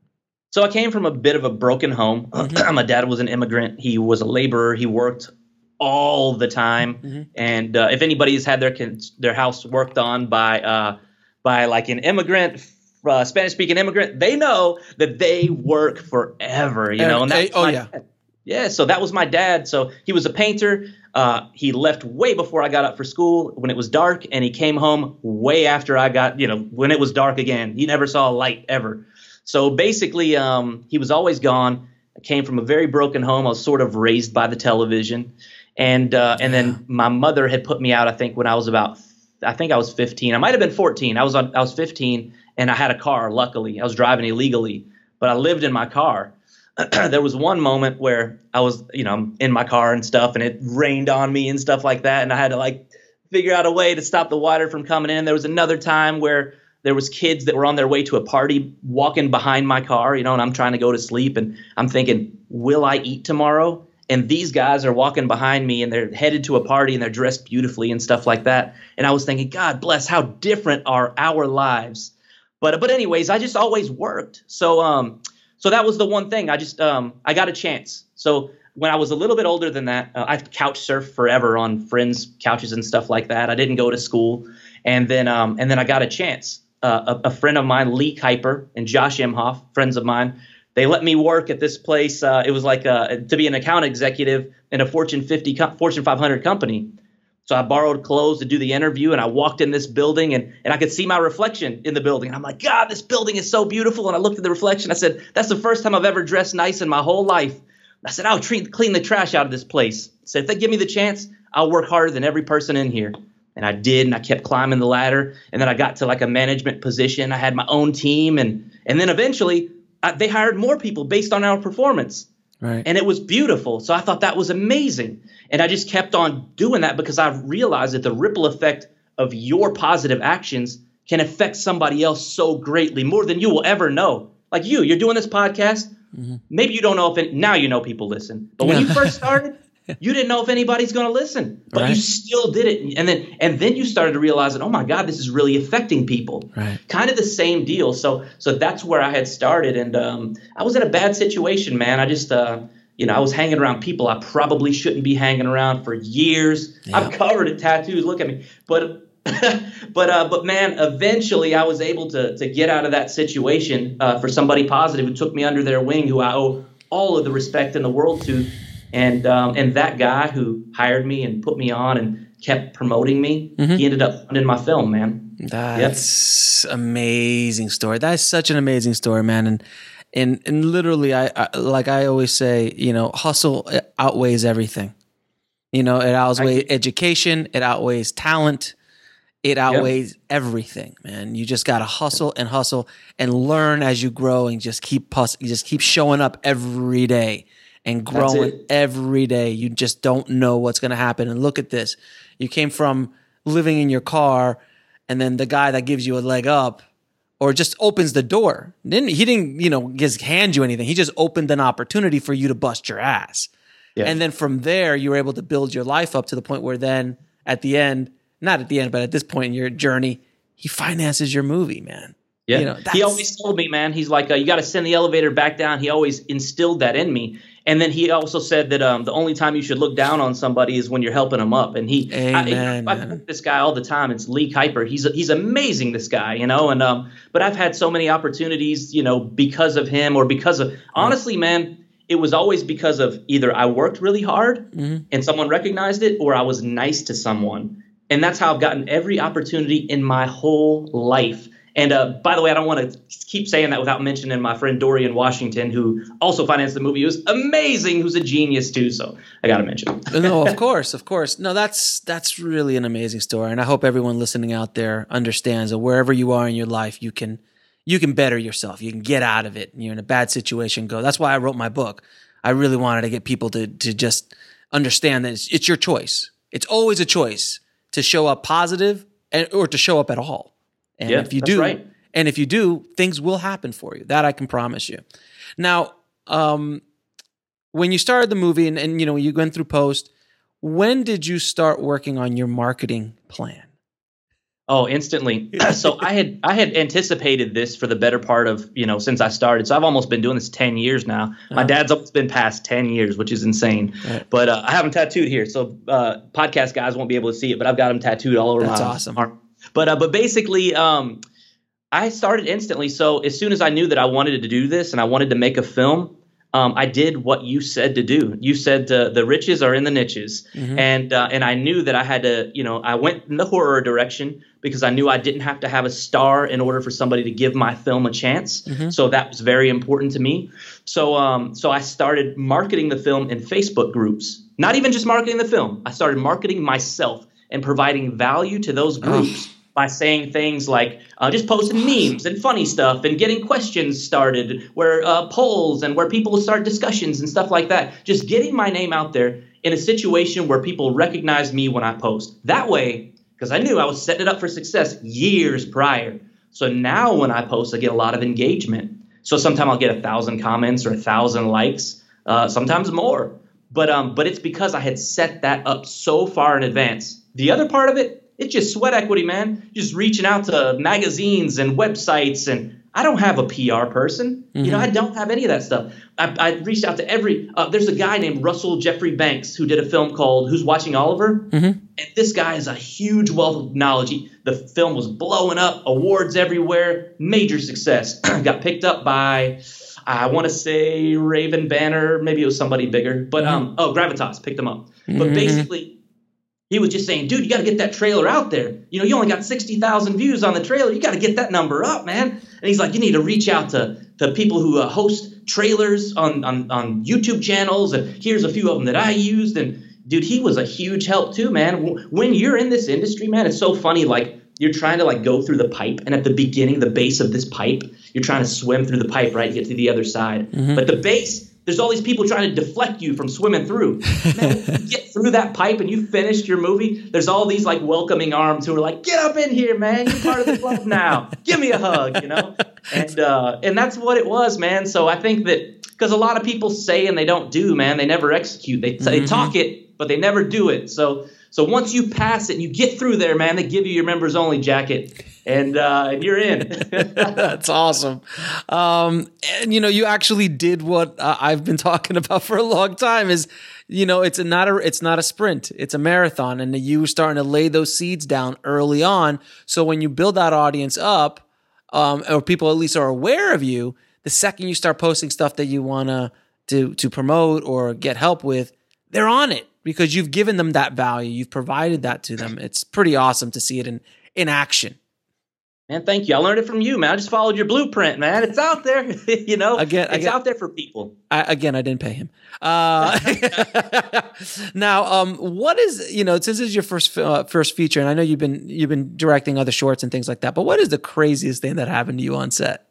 So I came from a bit of a broken home. My dad was an immigrant. He was a laborer. He worked all the time. And uh, if anybody's had their their house worked on by uh, by like an immigrant, uh, Spanish speaking immigrant, they know that they work forever. You know, and that's Oh, my yeah. dad. Yeah, so that was my dad. So he was a painter. Uh, he left way before I got up for school when it was dark, and he came home way after I got, you know, when it was dark again. He never saw a light ever. So basically, um, he was always gone. I came from a very broken home. I was sort of raised by the television, and uh, and then my mother had put me out. I think when I was about, I think I was 15. I might have been 14. I was on, I was 15, and I had a car. Luckily, I was driving illegally, but I lived in my car. there was one moment where I was, you know, in my car and stuff, and it rained on me and stuff like that, and I had to like figure out a way to stop the water from coming in. There was another time where there was kids that were on their way to a party walking behind my car, you know, and I'm trying to go to sleep, and I'm thinking, will I eat tomorrow? And these guys are walking behind me, and they're headed to a party, and they're dressed beautifully and stuff like that. And I was thinking, God bless, how different are our lives. But but anyways, I just always worked. So um so that was the one thing. I just um I got a chance. So when I was a little bit older than that, uh, I've couch surfed forever on friends' couches and stuff like that. I didn't go to school, and then um and then I got a chance. Uh, a, a friend of mine, Lee Kuiper and Josh Imhoff, friends of mine, they let me work at this place. Uh, it was like uh, to be an account executive in a Fortune 50, Fortune 500 company. So I borrowed clothes to do the interview, and I walked in this building, and, and I could see my reflection in the building. And I'm like, God, this building is so beautiful. And I looked at the reflection. I said, That's the first time I've ever dressed nice in my whole life. I said, I'll treat, clean the trash out of this place. I said, If they give me the chance, I'll work harder than every person in here. And I did, and I kept climbing the ladder. And then I got to like a management position. I had my own team, and and then eventually I, they hired more people based on our performance Right. and it was beautiful. So I thought that was amazing. And I just kept on doing that because I realized that the ripple effect of your positive actions can affect somebody else so greatly more than you will ever know. Like you, you're doing this podcast. Mm-hmm. Maybe you don't know if it, now you know people listen, but when you first started, you didn't know if anybody's going to listen, but you still did it. And then and then you started to realize that oh my god, this is really affecting people. Right. Kind of the same deal. So so that's where I had started, and um, I was in a bad situation, man. I just uh, you know I was hanging around people I probably shouldn't be hanging around for years. I'm covered in tattoos. Look at me, but. but uh, but man, eventually I was able to to get out of that situation uh, for somebody positive who took me under their wing, who I owe all of the respect in the world to, and um, and that guy who hired me and put me on and kept promoting me, he ended up funding my film, man. That's amazing story. That's such an amazing story, man. And and and literally, I, I like I always say, you know, hustle outweighs everything. You know, it outweighs education, it outweighs talent, it outweighs everything, man. You just gotta hustle and hustle and learn as you grow, and just keep pus- you just keep showing up every day and growing every day. You just don't know what's gonna happen. And look at this. You came from living in your car, and then the guy that gives you a leg up or just opens the door. Didn't he didn't, you know, just hand you anything. He just opened an opportunity for you to bust your ass. Yeah. And then from there, you were able to build your life up to the point where then at the end, not at the end, but at this point in your journey, he finances your movie, man. Yeah, You know, he always told me, man. He's like, uh, you got to send the elevator back down. He always instilled that in me. And then he also said that um, the only time you should look down on somebody is when you're helping them up. And he, Amen, I, I, I this guy all the time. It's Lee Kuiper. He's he's amazing. This guy, you know. And um, but I've had so many opportunities, you know, because of him or because of honestly, man. It was always because of either I worked really hard Mm-hmm. and someone recognized it, or I was nice to someone. And that's how I've gotten every opportunity in my whole life. And uh, by the way, I don't want to keep saying that without mentioning my friend Dorian Washington, who also financed the movie. Was amazing, who's a genius too. So I got to mention no, of course, of course. No, that's that's really an amazing story, and I hope everyone listening out there understands that wherever you are in your life, you can you can better yourself. You can get out of it. You're in a bad situation, go. That's why I wrote my book. I really wanted to get people to to just understand that it's, it's your choice. It's always a choice to show up positive and or to show up at all. And Yeah, if you do, right. and if you do, things will happen for you. That I can promise you. Now, um, when you started the movie and, and you know you went through post, when did you start working on your marketing plan? Oh, instantly. so I had I had anticipated this for the better part of you know since I started. So I've almost been doing this ten years now. My dad's almost been past ten years, which is insane. Right. But uh, I have them tattooed here, so uh, podcast guys won't be able to see it. But I've got them tattooed all over That's my awesome. arm. But uh, but basically, um, I started instantly. So as soon as I knew that I wanted to do this and I wanted to make a film, um, I did what you said to do. You said uh, the riches are in the niches, and uh, and I knew that I had to. You know, I went in the horror direction because I knew I didn't have to have a star in order for somebody to give my film a chance. So that was very important to me. So um, so I started marketing the film in Facebook groups. Not even just marketing the film. I started marketing myself and providing value to those groups by saying things like uh, just posting memes and funny stuff and getting questions started, where uh, polls and where people start discussions and stuff like that. Just getting my name out there in a situation where people recognize me when I post. That way, because I knew I was setting it up for success years prior. So now when I post, I get a lot of engagement. So sometimes I'll get a thousand comments or a thousand likes, uh, sometimes more. But um, but it's because I had set that up so far in advance. The other part of it, it's just sweat equity, man. Just reaching out to magazines and websites, and I don't have a PR person. You know, I don't have any of that stuff. I, I reached out to every. Uh, there's a guy named Russell Geoffrey Banks who did a film called "Who's Watching Oliver," and this guy is a huge wealth of knowledge. He, the film was blowing up, awards everywhere, major success. Got picked up by. I want to say Raven Banner, maybe it was somebody bigger, but um, oh Gravitas picked him up. But basically, he was just saying, dude, you got to get that trailer out there. You know, you only got 60,000 views on the trailer. You got to get that number up, man. And he's like, you need to reach out to, to people who uh, host trailers on, on, on YouTube channels. And here's a few of them that I used. And dude, he was a huge help too, man. When you're in this industry, man, it's so funny. Like, you're trying to like go through the pipe and at the beginning the base of this pipe you're trying to swim through the pipe right to get to the other side but the base there's all these people trying to deflect you from swimming through. Man, you get through that pipe and you finished your movie there's all these like welcoming arms who are like get up in here man. You're part of the club now. Give me a hug you know? And uh and that's what it was man. So i think that because a lot of people say and they don't do man they never execute. They, they talk it but they never do it. So so once you pass it and you get through there, man, they give you your members only jacket and uh, and you're in. That's awesome. Um, and you know, you actually did what uh, I've been talking about for a long time. Is you know, it's a, not a it's not a sprint; it's a marathon, and you starting to lay those seeds down early on. So when you build that audience up, um, or people at least are aware of you, the second you start posting stuff that you wanna to to promote or get help with, they're on it because you've given them that value, you've provided that to them. It's pretty awesome to see it in in action. Man, thank you. I learned it from you, man. I just followed your blueprint, man. It's out there, you know. Again- it's again- out there for people. I, again, I didn't pay him. Uh, now, um, what is you know since this is your first uh, first feature, and I know you've been you've been directing other shorts and things like that, but what is the craziest thing that happened to you on set?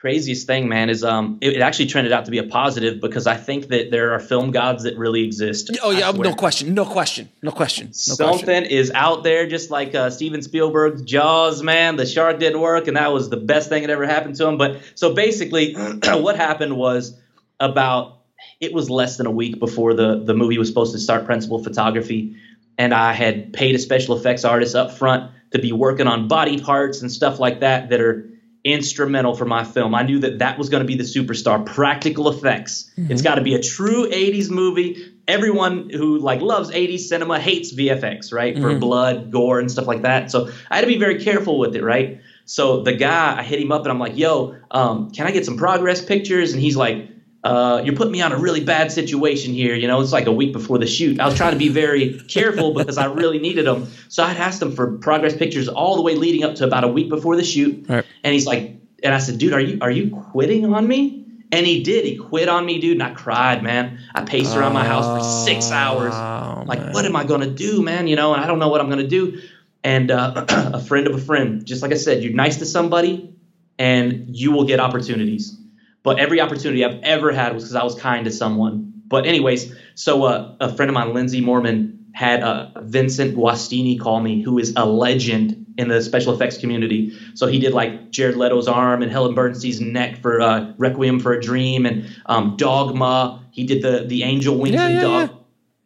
Craziest thing, man, is um, it, it actually turned out to be a positive because I think that there are film gods that really exist. Oh yeah, no question, no question, no question, no Something question. is out there, just like uh, Steven Spielberg's Jaws, man. The shark didn't work, and that was the best thing that ever happened to him. But so basically, what happened was about it was less than a week before the the movie was supposed to start principal photography, and I had paid a special effects artist up front to be working on body parts and stuff like that that are instrumental for my film. I knew that that was going to be the superstar. Practical effects. Mm-hmm. It's got to be a true 80s movie. Everyone who like loves 80s cinema hates VFX, right? For mm-hmm. blood, gore, and stuff like that. So I had to be very careful with it, right? So the guy, I hit him up and I'm like, "Yo, um, can I get some progress pictures?" And he's like, uh, "You're putting me on a really bad situation here. You know, it's like a week before the shoot. I was trying to be very careful because I really needed them. So I'd asked him for progress pictures all the way leading up to about a week before the shoot. Right. And he's like, and I said, "Dude, are you are you quitting on me?" And he did. He quit on me, dude. And I cried, man. I paced around my house for six hours. Oh, like, man. what am I going to do, man? You know, and I don't know what I'm going to do. And uh, a friend of a friend, just like I said, you're nice to somebody and you will get opportunities. But every opportunity I've ever had was because I was kind to someone. But, anyways, so uh, a friend of mine, Lindsay Mormon, had uh, Vincent Guastini call me, who is a legend in the special effects community. So he did like Jared Leto's arm and Ellen Burstyn's neck for uh, Requiem for a Dream and um, Dogma. He did the the angel wings yeah, and yeah, dog.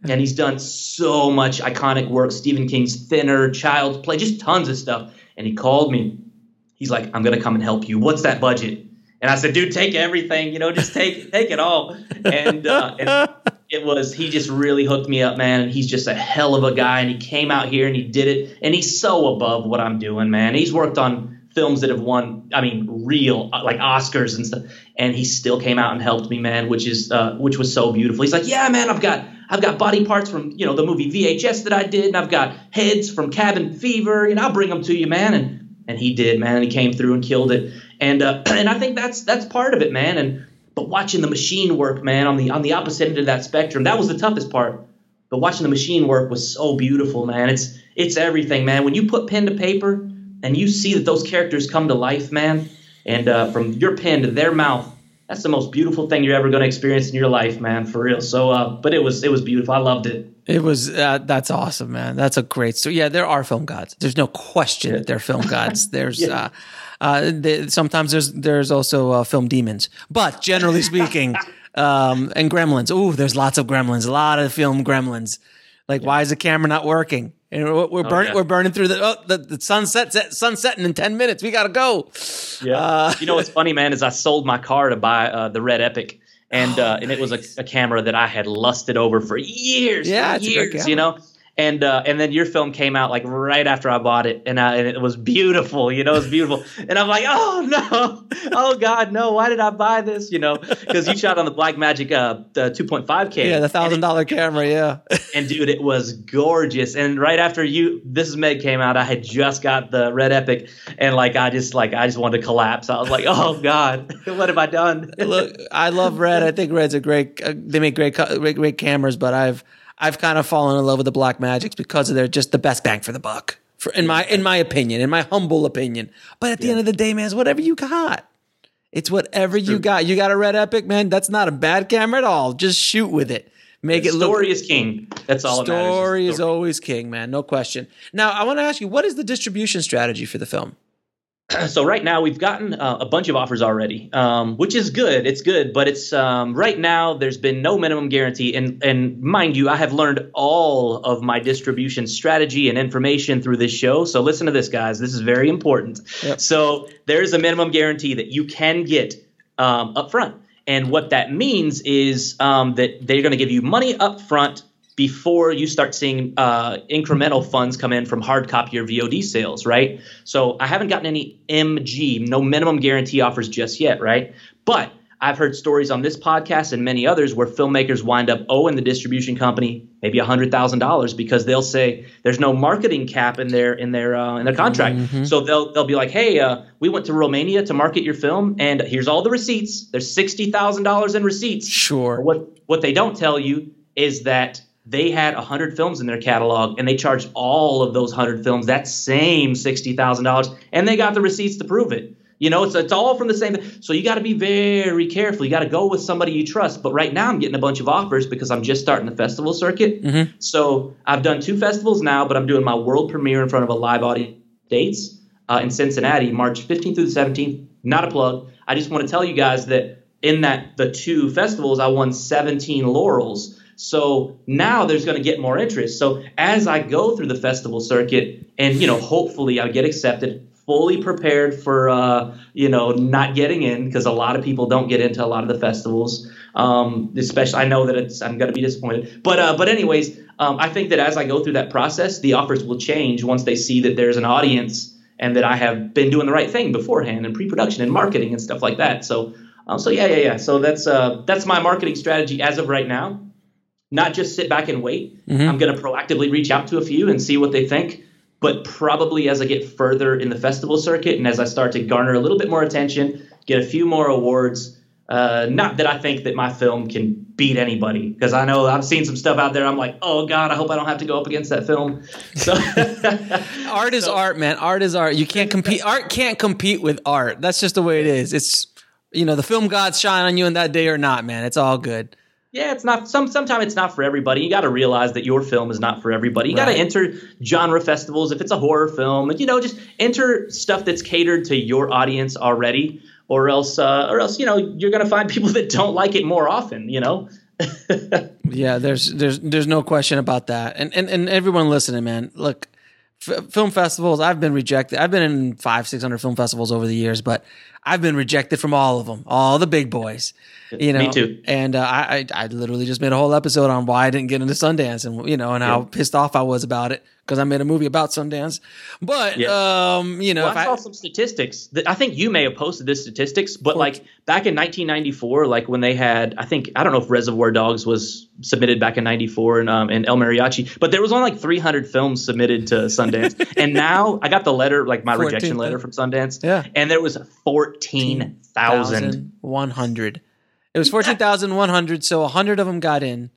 Yeah. And he's done so much iconic work. Stephen King's Thinner, Child's Play, just tons of stuff. And he called me. He's like, "I'm gonna come and help you. What's that budget?" And I said, "Dude, take everything. You know, just take take it all." And, uh, and it was he just really hooked me up, man. And he's just a hell of a guy. And he came out here and he did it. And he's so above what I'm doing, man. He's worked on films that have won, I mean, real uh, like Oscars and stuff. And he still came out and helped me, man, which is uh, which was so beautiful. He's like, yeah, man, I've got I've got body parts from you know the movie VHS that I did, and I've got heads from Cabin Fever, and I'll bring them to you, man. And and he did, man. And he came through and killed it. And uh, and I think that's that's part of it, man. And but watching the machine work, man, on the on the opposite end of that spectrum, that was the toughest part. But watching the machine work was so beautiful, man. It's it's everything, man. When you put pen to paper and you see that those characters come to life, man, and uh, from your pen to their mouth, that's the most beautiful thing you're ever going to experience in your life, man, for real. So, uh, but it was it was beautiful. I loved it. It was uh, that's awesome, man. That's a great story. Yeah, there are film gods. There's no question yeah. that they're film gods. There's yeah. uh, uh, they, sometimes there's there's also uh, film demons, but generally speaking, um, and gremlins. Ooh, there's lots of gremlins. A lot of film gremlins. Like, yeah. why is the camera not working? And we're, we're, oh, yeah. we're burning through the oh the, the sunset sunsetting in ten minutes. We gotta go. Yeah. Uh, you know what's funny, man, is I sold my car to buy uh, the Red Epic, and uh, and it was a, a, camera that I had lusted over for years, yeah, for years. You know, and uh, and then your film came out like right after I bought it, and, I, and it was beautiful. You know, it was beautiful, and I'm like, oh no, oh god, no, why did I buy this? You know, because you shot on the Blackmagic uh, the 2.5K, yeah, the thousand dollar camera, yeah. and dude, it was gorgeous. And right after you, this is Meg came out, I had just got the Red Epic, and like I just like I just wanted to collapse. I was like, oh god, what have I done? Look, I love Red. I think Red's a great. Uh, they make great, great, great cameras, but I've I've kind of fallen in love with the Black Magics because they're just the best bang for the buck. For, in my in my opinion, in my humble opinion. But at the yeah. end of the day, man, it's whatever you got. It's whatever you got. You got a red epic, man. That's not a bad camera at all. Just shoot with it. Make the it story look. Story is king. That's all. Story is always king, man. No question. Now, I want to ask you, what is the distribution strategy for the film? so right now we've gotten uh, a bunch of offers already, um, which is good. It's good, but it's um, right now there's been no minimum guarantee, and and mind you, I have learned all of my distribution strategy and information through this show. So listen to this, guys. This is very important. Yep. So there is a minimum guarantee that you can get um, up front, and what that means is um, that they're going to give you money up front before you start seeing uh, incremental funds come in from hard copy or VOD sales, right? So I haven't gotten any MG, no minimum guarantee offers just yet, right? But I've heard stories on this podcast and many others where filmmakers wind up owing the distribution company maybe hundred thousand dollars because they'll say there's no marketing cap in their in their uh, in their contract. Mm-hmm. So they'll they'll be like, hey, uh, we went to Romania to market your film, and here's all the receipts. There's sixty thousand dollars in receipts. Sure. What what they don't tell you is that they had 100 films in their catalog and they charged all of those 100 films that same $60,000 and they got the receipts to prove it. You know, it's, it's all from the same. So you got to be very careful. You got to go with somebody you trust. But right now I'm getting a bunch of offers because I'm just starting the festival circuit. Mm-hmm. So I've done two festivals now, but I'm doing my world premiere in front of a live audience dates uh, in Cincinnati, March 15th through the 17th. Not a plug. I just want to tell you guys that in that the two festivals, I won 17 laurels. So now there's going to get more interest. So as I go through the festival circuit and, you know, hopefully I get accepted, fully prepared for uh, you know not getting in because a lot of people don't get into a lot of the festivals. Um, especially, I know that it's I'm going to be disappointed, but uh, but anyways, um, I think that as I go through that process, the offers will change once they see that there's an audience and that I have been doing the right thing beforehand in pre-production and marketing and stuff like that. So um, so yeah yeah yeah. So that's uh, that's my marketing strategy as of right now. Not just sit back and wait. Mm-hmm. I'm going to proactively reach out to a few and see what they think but probably as I get further in the festival circuit and as I start to garner a little bit more attention, get a few more awards. Uh, not that I think that my film can beat anybody, because I know I've seen some stuff out there. I'm like, oh god, I hope I don't have to go up against that film. So art is So- art, man. Art is art. You can't compete. art can't compete with art. That's just the way it is. It's you know the film gods shine on you in that day or not, man. It's all good. Yeah, it's not some sometimes it's not for everybody. You got to realize that your film is not for everybody. You got to enter genre festivals if it's a horror film, and you know just enter stuff that's catered to your audience already, or else uh, or else you know you're gonna find people that don't like it more often. You know. Yeah, there's there's there's no question about that. And and and everyone listening, man, look, f- film festivals. I've been rejected. I've been in five six hundred film festivals over the years, but I've been rejected from all of them, all the big boys. You know, Me too. And uh, I, I I literally just made a whole episode on why I didn't get into Sundance, and you know, and how pissed off I was about it because I made a movie about Sundance. But Yeah. um, you know, Well, if I saw I, some statistics. That I think you may have posted this statistics, but like back in 1994, like when they had, I think I don't know if Reservoir Dogs was submitted back in '94 and um, and El Mariachi, but there was only like 300 films submitted to Sundance, and now I got the letter, like my 14, rejection letter from Sundance, Yeah. and there was 14,100. It was fourteen thousand one hundred. So hundred of them got in,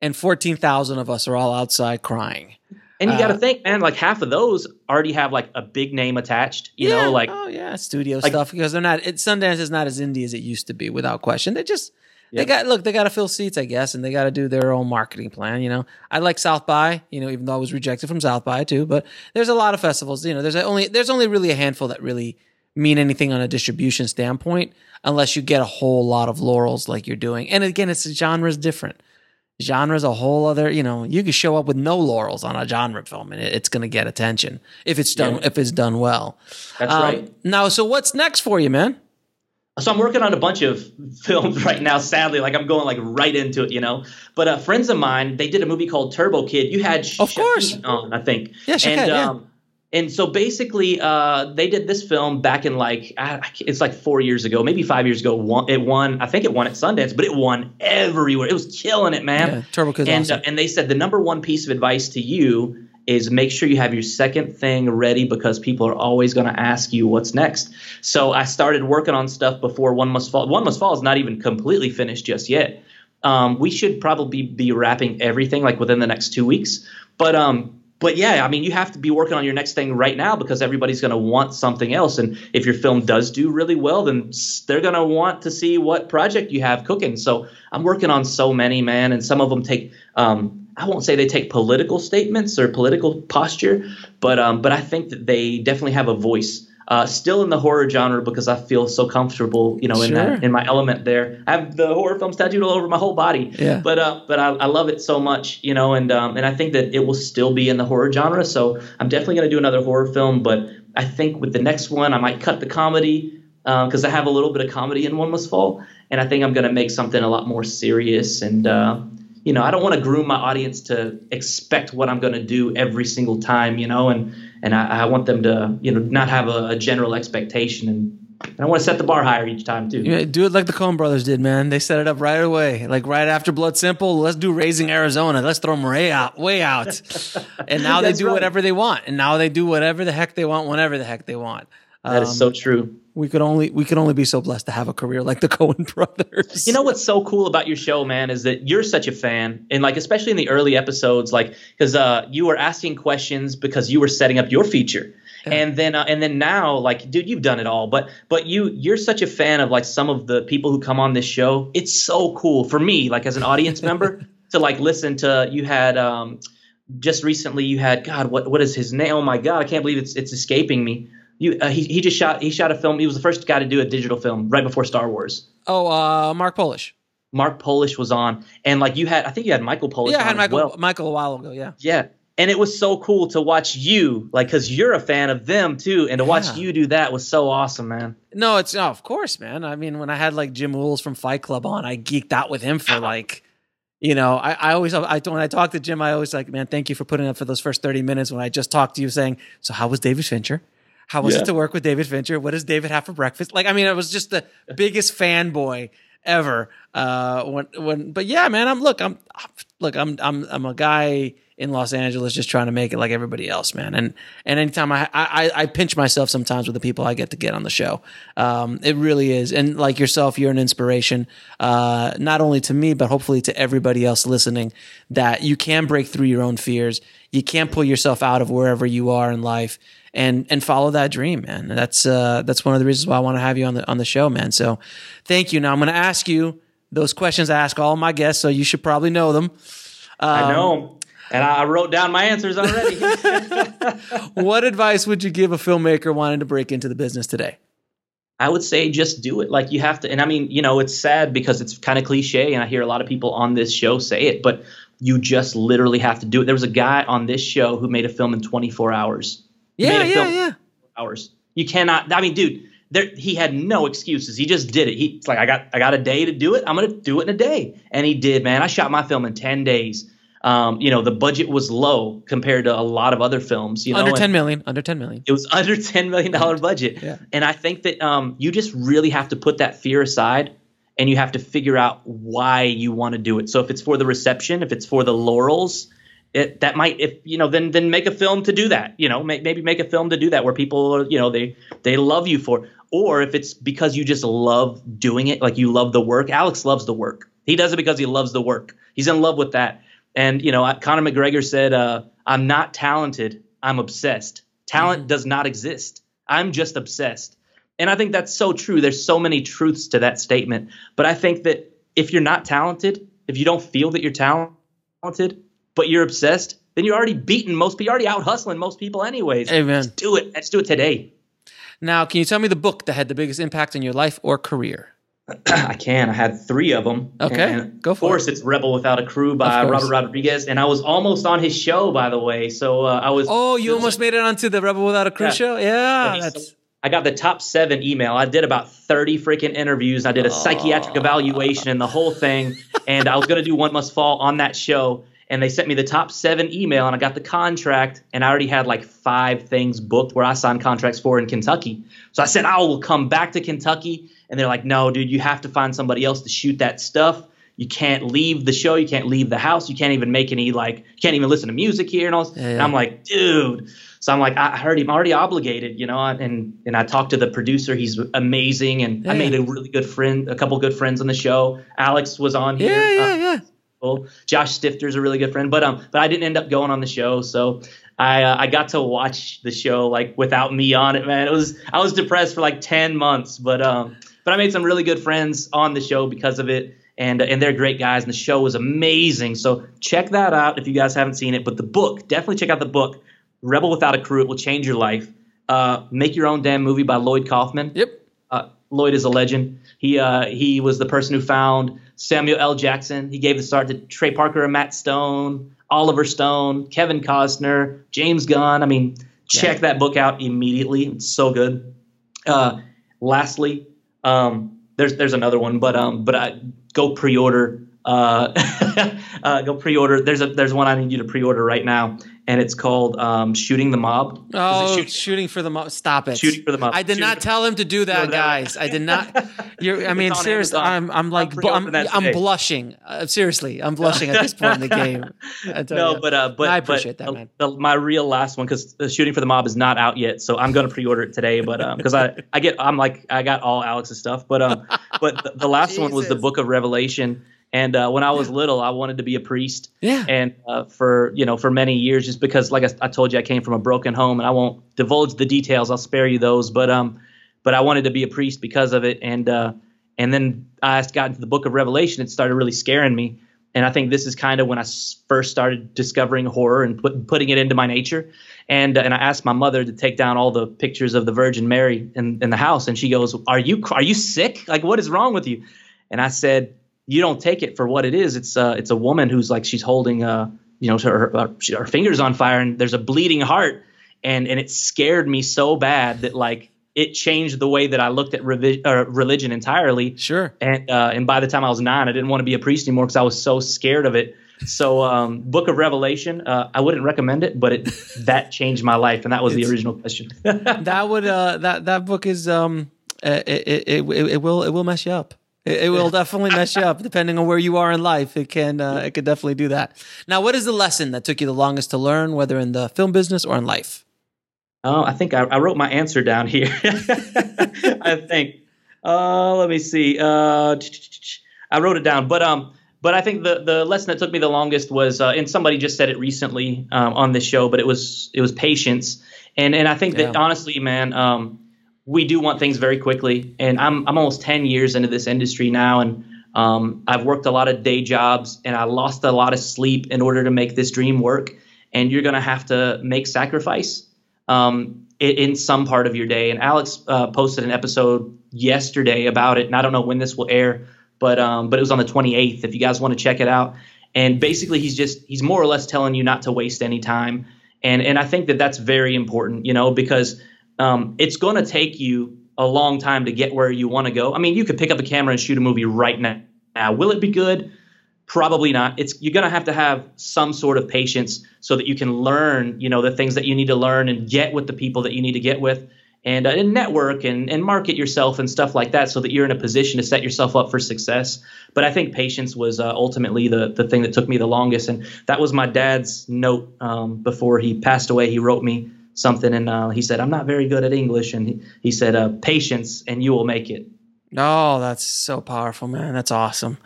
and fourteen thousand of us are all outside crying. And you got Uh, to think, man, like half of those already have like a big name attached, you Yeah. know, like oh yeah, studio like- stuff because they're not. It, Sundance is not as indie as it used to be, without question. They just they got look. They got to fill seats, I guess, and they got to do their own marketing plan. You know, I like South by, you know, even though I was rejected from South by too. But there's a lot of festivals. You know, there's only there's only really a handful that really mean anything on a distribution standpoint, unless you get a whole lot of laurels like you're doing. And again, it's the genre's different. Genre's a whole other, you know, you could show up with no laurels on a genre film and it's going to get attention if it's done Yeah. if it's done well. that's Um, right. Now, so what's next for you, man? So I'm working on a bunch of films right now. Sadly, like I'm going like right into it, you know. But uh, friends of mine, they did a movie called Turbo Kid. You had Of Shaquille course. on, I think. Yeah, and, yeah. And so basically, uh, they did this film back in like it's like four years ago, maybe five years ago. Won, it won. I think it won at Sundance, but it won everywhere. It was killing it, man. Yeah, Turbo Kid's and awesome. uh, and they said the number one piece of advice to you is make sure you have your second thing ready because people are always going to ask you what's next. So I started working on stuff before One Must Fall. One Must Fall is not even completely finished just yet. Um, we should probably be wrapping everything like within the next two weeks. But um, but yeah, I mean, you have to be working on your next thing right now because everybody's going to want something else. And if your film does do really well, then they're going to want to see what project you have cooking. So I'm working on so many, man, and some of them take. Um, I won't say they take political statements or political posture, but um, but I think that they definitely have a voice. Uh, still in the horror genre because I feel so comfortable, you know, in Sure. that in my element there. I have the horror films tattooed all over my whole body. Yeah. But uh, but I, I love it so much, you know, and um, and I think that it will still be in the horror genre. So I'm definitely gonna do another horror film, but I think with the next one I might cut the comedy because I have a little bit of comedy in One Must Fall, and I think I'm gonna make something a lot more serious and. Uh, you know, I don't want to groom my audience to expect what I'm going to do every single time, you know, and and I, I want them to, you know, not have a, a general expectation, and, and I want to set the bar higher each time too. Yeah, do it like the Coen brothers did, man. They set it up right away. Like right after Blood Simple, let's do Raising Arizona. Let's throw them way out, way out. And now they do right. whatever they want. And now they do whatever the heck they want, whenever the heck they want. That is Um, so true. we could only we could only be so blessed to have a career like the Coen brothers. You know what's so cool about your show, man, is that you're such a fan, and like especially in the early episodes, like because uh, you were asking questions because you were setting up your feature, and then uh, and then now, like, dude, you've done it all, but but you you're such a fan of like some of the people who come on this show. It's so cool for me, like as an audience member, to like listen to. You had um, just recently, you had God, what what is his name? Oh my God, I can't believe it's it's escaping me. You, uh, he, he just shot he shot a film. He was the first guy to do a digital film right before Star Wars. oh, uh, Mark Polish. Mark Polish was on, and like you had, I think you had Michael Polish. yeah, I had Michael well. Michael a while ago. Yeah, Yeah, and it was so cool to watch you, like, because you're a fan of them too, and to watch you do that was so awesome, man. No, it's oh, of course, man. I mean, when I had like Jim Uhls from Fight Club on, I geeked out with him for like, you know, I, I always I when I talk to Jim, I always like, man, thank you for putting up for those first thirty minutes when I just talked to you, saying, so how was David Fincher? How was Yeah. it to work with David Fincher? What does David have for breakfast? Like, I mean, I was just the biggest fanboy ever. Uh, when when, but yeah, man, I'm look, I'm look, I'm I'm I'm a guy in Los Angeles just trying to make it like everybody else, man. And and anytime I I, I pinch myself sometimes with the people I get to get on the show. Um, it really is. And like yourself, you're an inspiration, uh, not only to me, but hopefully to everybody else listening, that you can break through your own fears. You can pull yourself out of wherever you are in life and and follow that dream, man. That's uh, that's one of the reasons why I want to have you on the on the show, man. So thank you. Now I'm going to ask you those questions I ask all my guests, so you should probably know them. I know, and I I wrote down my answers already. what advice would you give a filmmaker wanting to break into the business today? I would say just do it. Like you have to, and I mean, you know, it's sad because it's kind of cliche, and I hear a lot of people on this show say it, but you just literally have to do it. There was a guy on this show who made a film in 24 hours. Yeah, made a yeah, film yeah. 24 Hours. You cannot. I mean, dude, there he had no excuses. He just did it. He, it's like I got I got a day to do it. I'm gonna do it in a day, and he did. Man, I shot my film in 10 days. Um, you know, the budget was low compared to a lot of other films. You know, Under 10 million. Under 10 million. it was under ten million dollar budget, Yeah. and I think that um, you just really have to put that fear aside, and you have to figure out why you want to do it. So if it's for the reception, if it's for the laurels, it, that might if you know then then make a film to do that. You know, may, maybe make a film to do that where people are, you know they they love you for. Or if it's because you just love doing it, like you love the work. Alex loves the work. He does it because he loves the work. He's in love with that. And you know, Conor McGregor said, uh, "I'm not talented. I'm obsessed. Talent does not exist. I'm just obsessed." And I think that's so true. There's so many truths to that statement. But I think that if you're not talented, if you don't feel that you're talented, but you're obsessed, then you're already beaten most people. You're already out hustling most people, anyways. Amen. Just do it. Let's do it today. Now, can you tell me the book that had the biggest impact on your life or career? I can. I had three of them. Okay, And go for it. of course, it. it's Rebel Without a Crew by Robert Rodriguez, and I was almost on his show, by the way. So uh, I was. Oh, you almost made it onto the Rebel Without a Crew Yeah. show? Yeah, so that's I got the top seven email. I did about 30 freaking interviews. I did a psychiatric evaluation and the whole thing. And I was going to do One Must Fall on that show. And they sent me the top seven email, and I got the contract. And I already had like five things booked where I signed contracts for in Kentucky. So I said, I will come back to Kentucky. And they're like, no, dude, you have to find somebody else to shoot that stuff. You can't leave the show. You can't leave the house. You can't even make any, like, you can't even listen to music here and all this. And yeah. I'm like, dude. So I'm like, I heard him already obligated, you know, and and I talked to the producer. He's amazing, and I made a really good friend, a couple good friends on the show. Alex was on here. yeah, yeah, Uh, yeah. Well, Josh Stifter's a really good friend, but um, but I didn't end up going on the show, so I uh, I got to watch the show like without me on it, man. It was I was depressed for like ten months, but um, but I made some really good friends on the show because of it, and and they're great guys, and the show was amazing. So check that out if you guys haven't seen it. But the book, definitely check out the book, Rebel Without a Crew. It will change your life. Uh, Make your own damn movie by Lloyd Kaufman. Yep. Lloyd is a legend. He uh, he was the person who found Samuel L. Jackson. He gave the start to Trey Parker and Matt Stone, Oliver Stone, Kevin Costner, James Gunn. I mean, check that book out immediately. It's so good. Uh, lastly, um, there's there's another one, but um, but I go pre-order. Uh, uh, go pre-order. There's a there's one I need you to pre-order right now, and it's called um, Shooting the Mob. Oh, Shoot- shooting for the mob. Stop it. Shooting for the mob. I did Shooting not tell him to do that, No, guys. I did not. You're, I mean, seriously, Amazon. I'm, I'm like, I'm bu- I'm, I'm blushing. Uh, seriously, I'm blushing at this point in the game. No, you. but uh, but I appreciate but, that, man. the- my real last one because the shooting for the mob is not out yet, so I'm going to pre-order it today. But because I I get I'm like I got all Alex's stuff, but um but the, the last one was the Book of Revelation, and uh, when I was little, I wanted to be a priest. Yeah. And uh, for you know for many years, just because like I, I told you, I came from a broken home, and I won't divulge the details. I'll spare you those, but um but I wanted to be a priest because of it, and uh and then I got into the Book of Revelation. It started really scaring me. And I think this is kind of when I first started discovering horror and put, putting it into my nature. And uh, and I asked my mother to take down all the pictures of the Virgin Mary in, in the house, and she goes, "Are you are you sick? Like what is wrong with you?" And I said, "You don't take it for what it is. It's uh it's a woman who's like she's holding uh you know, her, her, her fingers on fire and there's a bleeding heart. And, and it scared me so bad that like it changed the way that I looked at revi- uh, religion entirely. Sure. And uh, and by the time I was nine, I didn't want to be a priest anymore because I was so scared of it. So, um, Book of Revelation, uh, I wouldn't recommend it, but it that changed my life, and that was the original question. that would uh, that that book is um it it, it, it will it will mess you up. It, it will definitely mess you up, depending on where you are in life. It can uh, it could definitely do that. Now, what is the lesson that took you the longest to learn, whether in the film business or in life? Oh, I think I, I wrote my answer down here. I think. Uh, let me see. Uh, I wrote it down, but um, but I think the the lesson that took me the longest was, uh, and somebody just said it recently um, on this show, but it was it was patience, and and I think that honestly, man, um, we do want things very quickly, and I'm I'm almost ten years into this industry now, and um, I've worked a lot of day jobs, and I lost a lot of sleep in order to make this dream work, and you're gonna have to make sacrifice um, in, in some part of your day. And Alex uh, posted an episode yesterday about it, and I don't know when this will air, but um, but it was on the 28th. If you guys want to check it out, and basically he's just he's more or less telling you not to waste any time, and and I think that that's very important, you know, because um, it's going to take you a long time to get where you want to go. I mean, you could pick up a camera and shoot a movie right now. Now, will it be good? Probably not. It's you're gonna have to have some sort of patience so that you can learn, you know, the things that you need to learn and get with the people that you need to get with, and, uh, and network and, and market yourself and stuff like that, so that you're in a position to set yourself up for success. But I think patience was uh, ultimately the the thing that took me the longest, and that was my dad's note um, before he passed away. He wrote me something, and uh, he said, "I'm not very good at English," and he, he said, uh, "Patience, and you will make it." Oh, that's so powerful, man. That's awesome.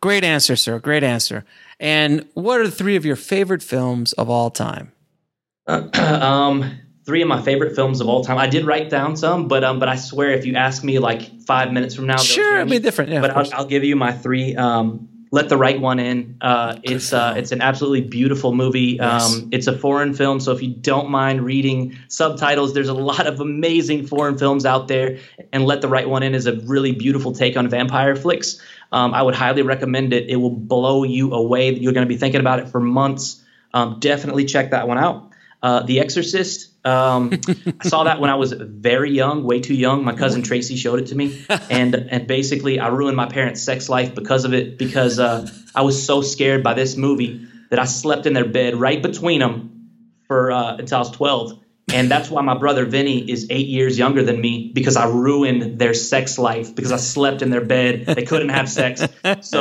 Great answer, sir. Great answer. And what are the three of your favorite films of all time? um, three of my favorite films of all time. I did write down some, but um, but I swear if you ask me like five minutes from now, Sure, it'll be different. Yeah, but. I'll, I'll give you my three. Um, let the right one in. Uh, it's uh, it's an absolutely beautiful movie. Yes. Um, it's a foreign film, so if you don't mind reading subtitles, there's a lot of amazing foreign films out there. And Let the Right One In is a really beautiful take on vampire flicks. Um, I would highly recommend it. It will blow you away. You're going to be thinking about it for months. Um, definitely check that one out. Uh, the Exorcist. Um, I saw that when I was very young, way too young. My cousin Tracy showed it to me, and and basically I ruined my parents' sex life because of it. Because uh, I was so scared by this movie that I slept in their bed right between them for uh, until I was twelve. And that's why my brother Vinny is eight years younger than me because I ruined their sex life because I slept in their bed. They couldn't have sex. So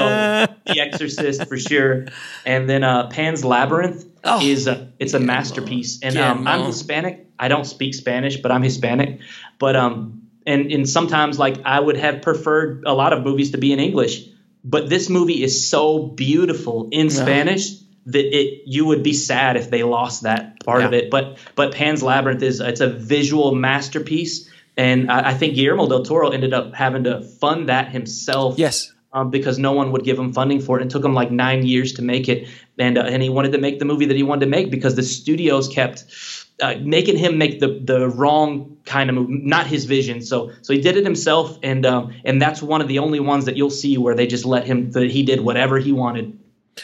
The Exorcist for sure. And then uh, Pan's Labyrinth Oh, is a, it's a masterpiece. And um, I'm Hispanic. I don't speak Spanish, but I'm Hispanic. But um, and and sometimes like I would have preferred a lot of movies to be in English, but this movie is so beautiful in Spanish that it you would be sad if they lost that part of it. But but Pan's Labyrinth is it's a visual masterpiece, and I, I think Guillermo del Toro ended up having to fund that himself yes. Um, because no one would give him funding for it. It took him like nine years to make it, and uh, and he wanted to make the movie that he wanted to make because the studios kept uh, making him make the the wrong kind of movie, not his vision. So so he did it himself, and um, and that's one of the only ones that you'll see where they just let him that he did whatever he wanted.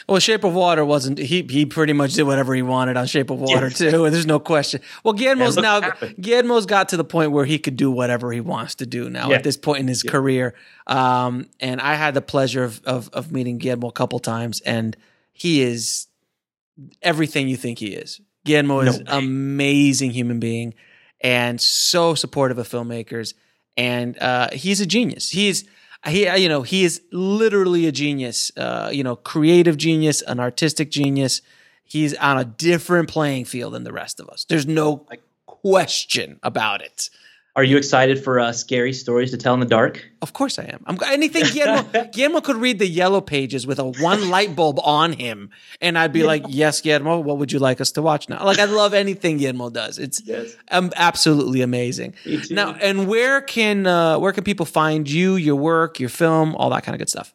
Well, Shape of Water wasn't. He he pretty much did whatever he wanted on Shape of Water too. And there's no question. Well, Guillermo's now happened. Guillermo's got to the point where he could do whatever he wants to do now Yeah. at this point in his career. Um, and I had the pleasure of, of of meeting Guillermo a couple times, and he is everything you think he is. Guillermo is way. amazing human being and so supportive of filmmakers. And uh, he's a genius. He's he you know he is literally a genius. Uh, you know, creative genius, an artistic genius. He's on a different playing field than the rest of us. There's no question about it. Are you excited for uh, scary stories to tell in the dark? Of course I am. I'm anything Guillermo, Guillermo could read the yellow pages with a one light bulb on him, and I'd be like, "Yes, Guillermo, what would you like us to watch now?" Like I love anything Guillermo does. It's Yes. um, absolutely amazing. Me too. Now, and where can uh, where can people find you, your work, your film, all that kind of good stuff?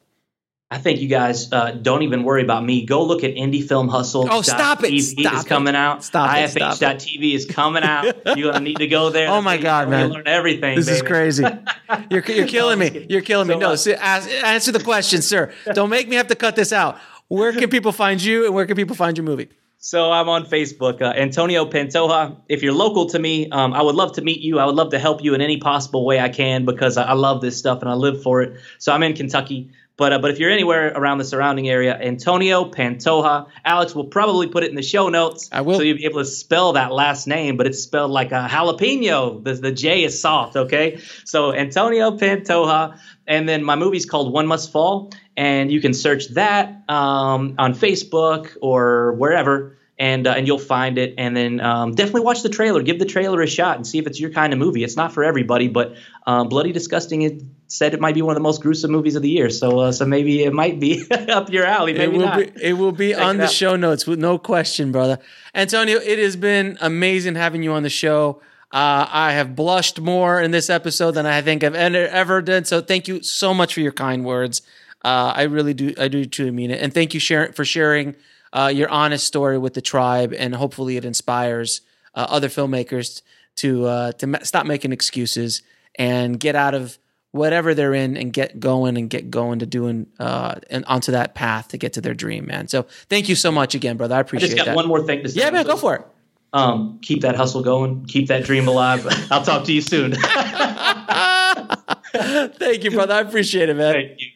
I think you guys uh, don't even worry about me. Go look at Indie Film Hustle. Oh, stop it. Stop is it. coming out. Stop. Stop it. IFH.TV is coming out. You're gonna need to go there. Oh my God, man. Learn everything. This is crazy. You're, you're killing me. You're killing me. So, No, see, ask, answer the question, sir. Don't make me have to cut this out. where can people find you and where can people find your movie? So I'm on Facebook, uh, Antonio Pantoja. If you're local to me, um, I would love to meet you. I would love to help you in any possible way I can because I, I love this stuff and I live for it. So I'm in Kentucky. But uh, but if you're anywhere around the surrounding area, Antonio Pantoja. Alex will probably put it in the show notes. I will. So you'll be able to spell that last name, but it's spelled like a jalapeno. The, the J is soft, okay? So Antonio Pantoja. And then my movie's called One Must Fall. And you can search that um, on Facebook or wherever and uh, and you'll find it. And then um, definitely watch the trailer. Give the trailer a shot and see if it's your kind of movie. It's not for everybody, but um, Bloody Disgusting it said it might be one of the most gruesome movies of the year. So uh, so maybe it might be up your alley. Maybe it will not. be it will be Check on the out. show notes with no question, brother. Antonio, it has been amazing having you on the show. Uh, I have blushed more in this episode than I think I've ever, done. So thank you so much for your kind words. Uh, I really do. I do truly mean it. And thank you for sharing uh, your honest story with the tribe. And hopefully it inspires uh, other filmmakers to uh, to ma- stop making excuses and get out of whatever they're in and get going and get going to doing uh, and onto that path to get to their dream, man. So thank you so much again, brother. I I appreciate just got that. one more thing to say. yeah, man, go for it. Um, keep that hustle going. Keep that dream alive. I'll talk to you soon. Thank you, brother. I appreciate it, man. Thank you.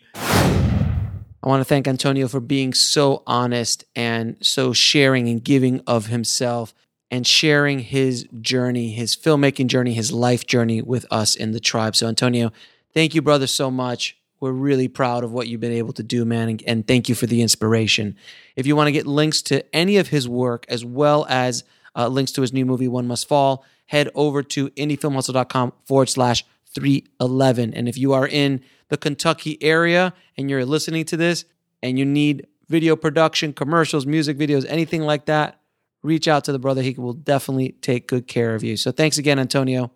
I want to thank Antonio for being so honest and so sharing and giving of himself and sharing his journey, his filmmaking journey, his life journey with us in the tribe. So, Antonio, thank you, brother, so much. We're really proud of what you've been able to do, man. And, and thank you for the inspiration. If you want to get links to any of his work, as well as uh, links to his new movie, One Must Fall, head over to indiefilmhustle.com forward slash 311. And if you are in the Kentucky area and you're listening to this and you need video production, commercials, music videos, anything like that, reach out to the brother. He will definitely take good care of you. So thanks again, Antonio.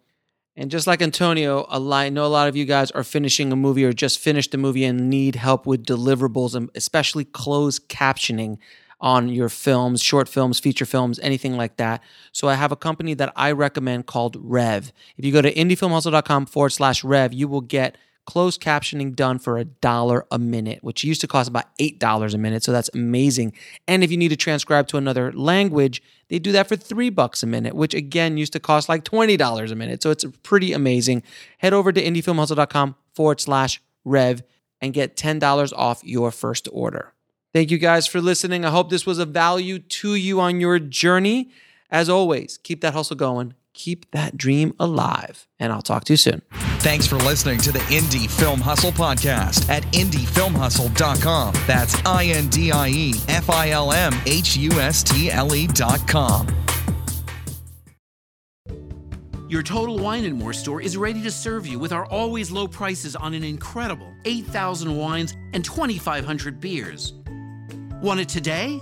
And just like Antonio, a lot, I know a lot of you guys are finishing a movie or just finished a movie and need help with deliverables and especially closed captioning on your films, short films, feature films, anything like that. So I have a company that I recommend called Rev. If you go to indiefilmhustle.com forward slash Rev, you will get closed captioning done for a dollar a minute, which used to cost about $8 a minute. So that's amazing. And if you need to transcribe to another language, they do that for three bucks a minute, which again used to cost like $20 a minute. So it's pretty amazing. Head over to indiefilmhustle.com forward slash rev and get $10 off your first order. Thank you guys for listening. I hope this was a value to you on your journey. As always, keep that hustle going, keep that dream alive, and I'll talk to you soon. Thanks for listening to the Indie Film Hustle podcast at indiefilmhustle.com. That's I N D I E F I L M H U S T L E.com. Your Total Wine and More store is ready to serve you with our always low prices on an incredible 8,000 wines and 2,500 beers. Want it today?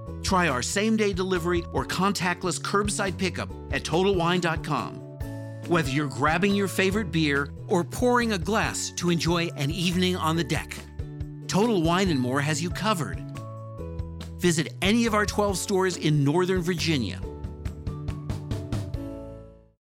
Try our same day delivery or contactless curbside pickup at TotalWine.com. Whether you're grabbing your favorite beer or pouring a glass to enjoy an evening on the deck, Total Wine and More has you covered. Visit any of our 12 stores in Northern Virginia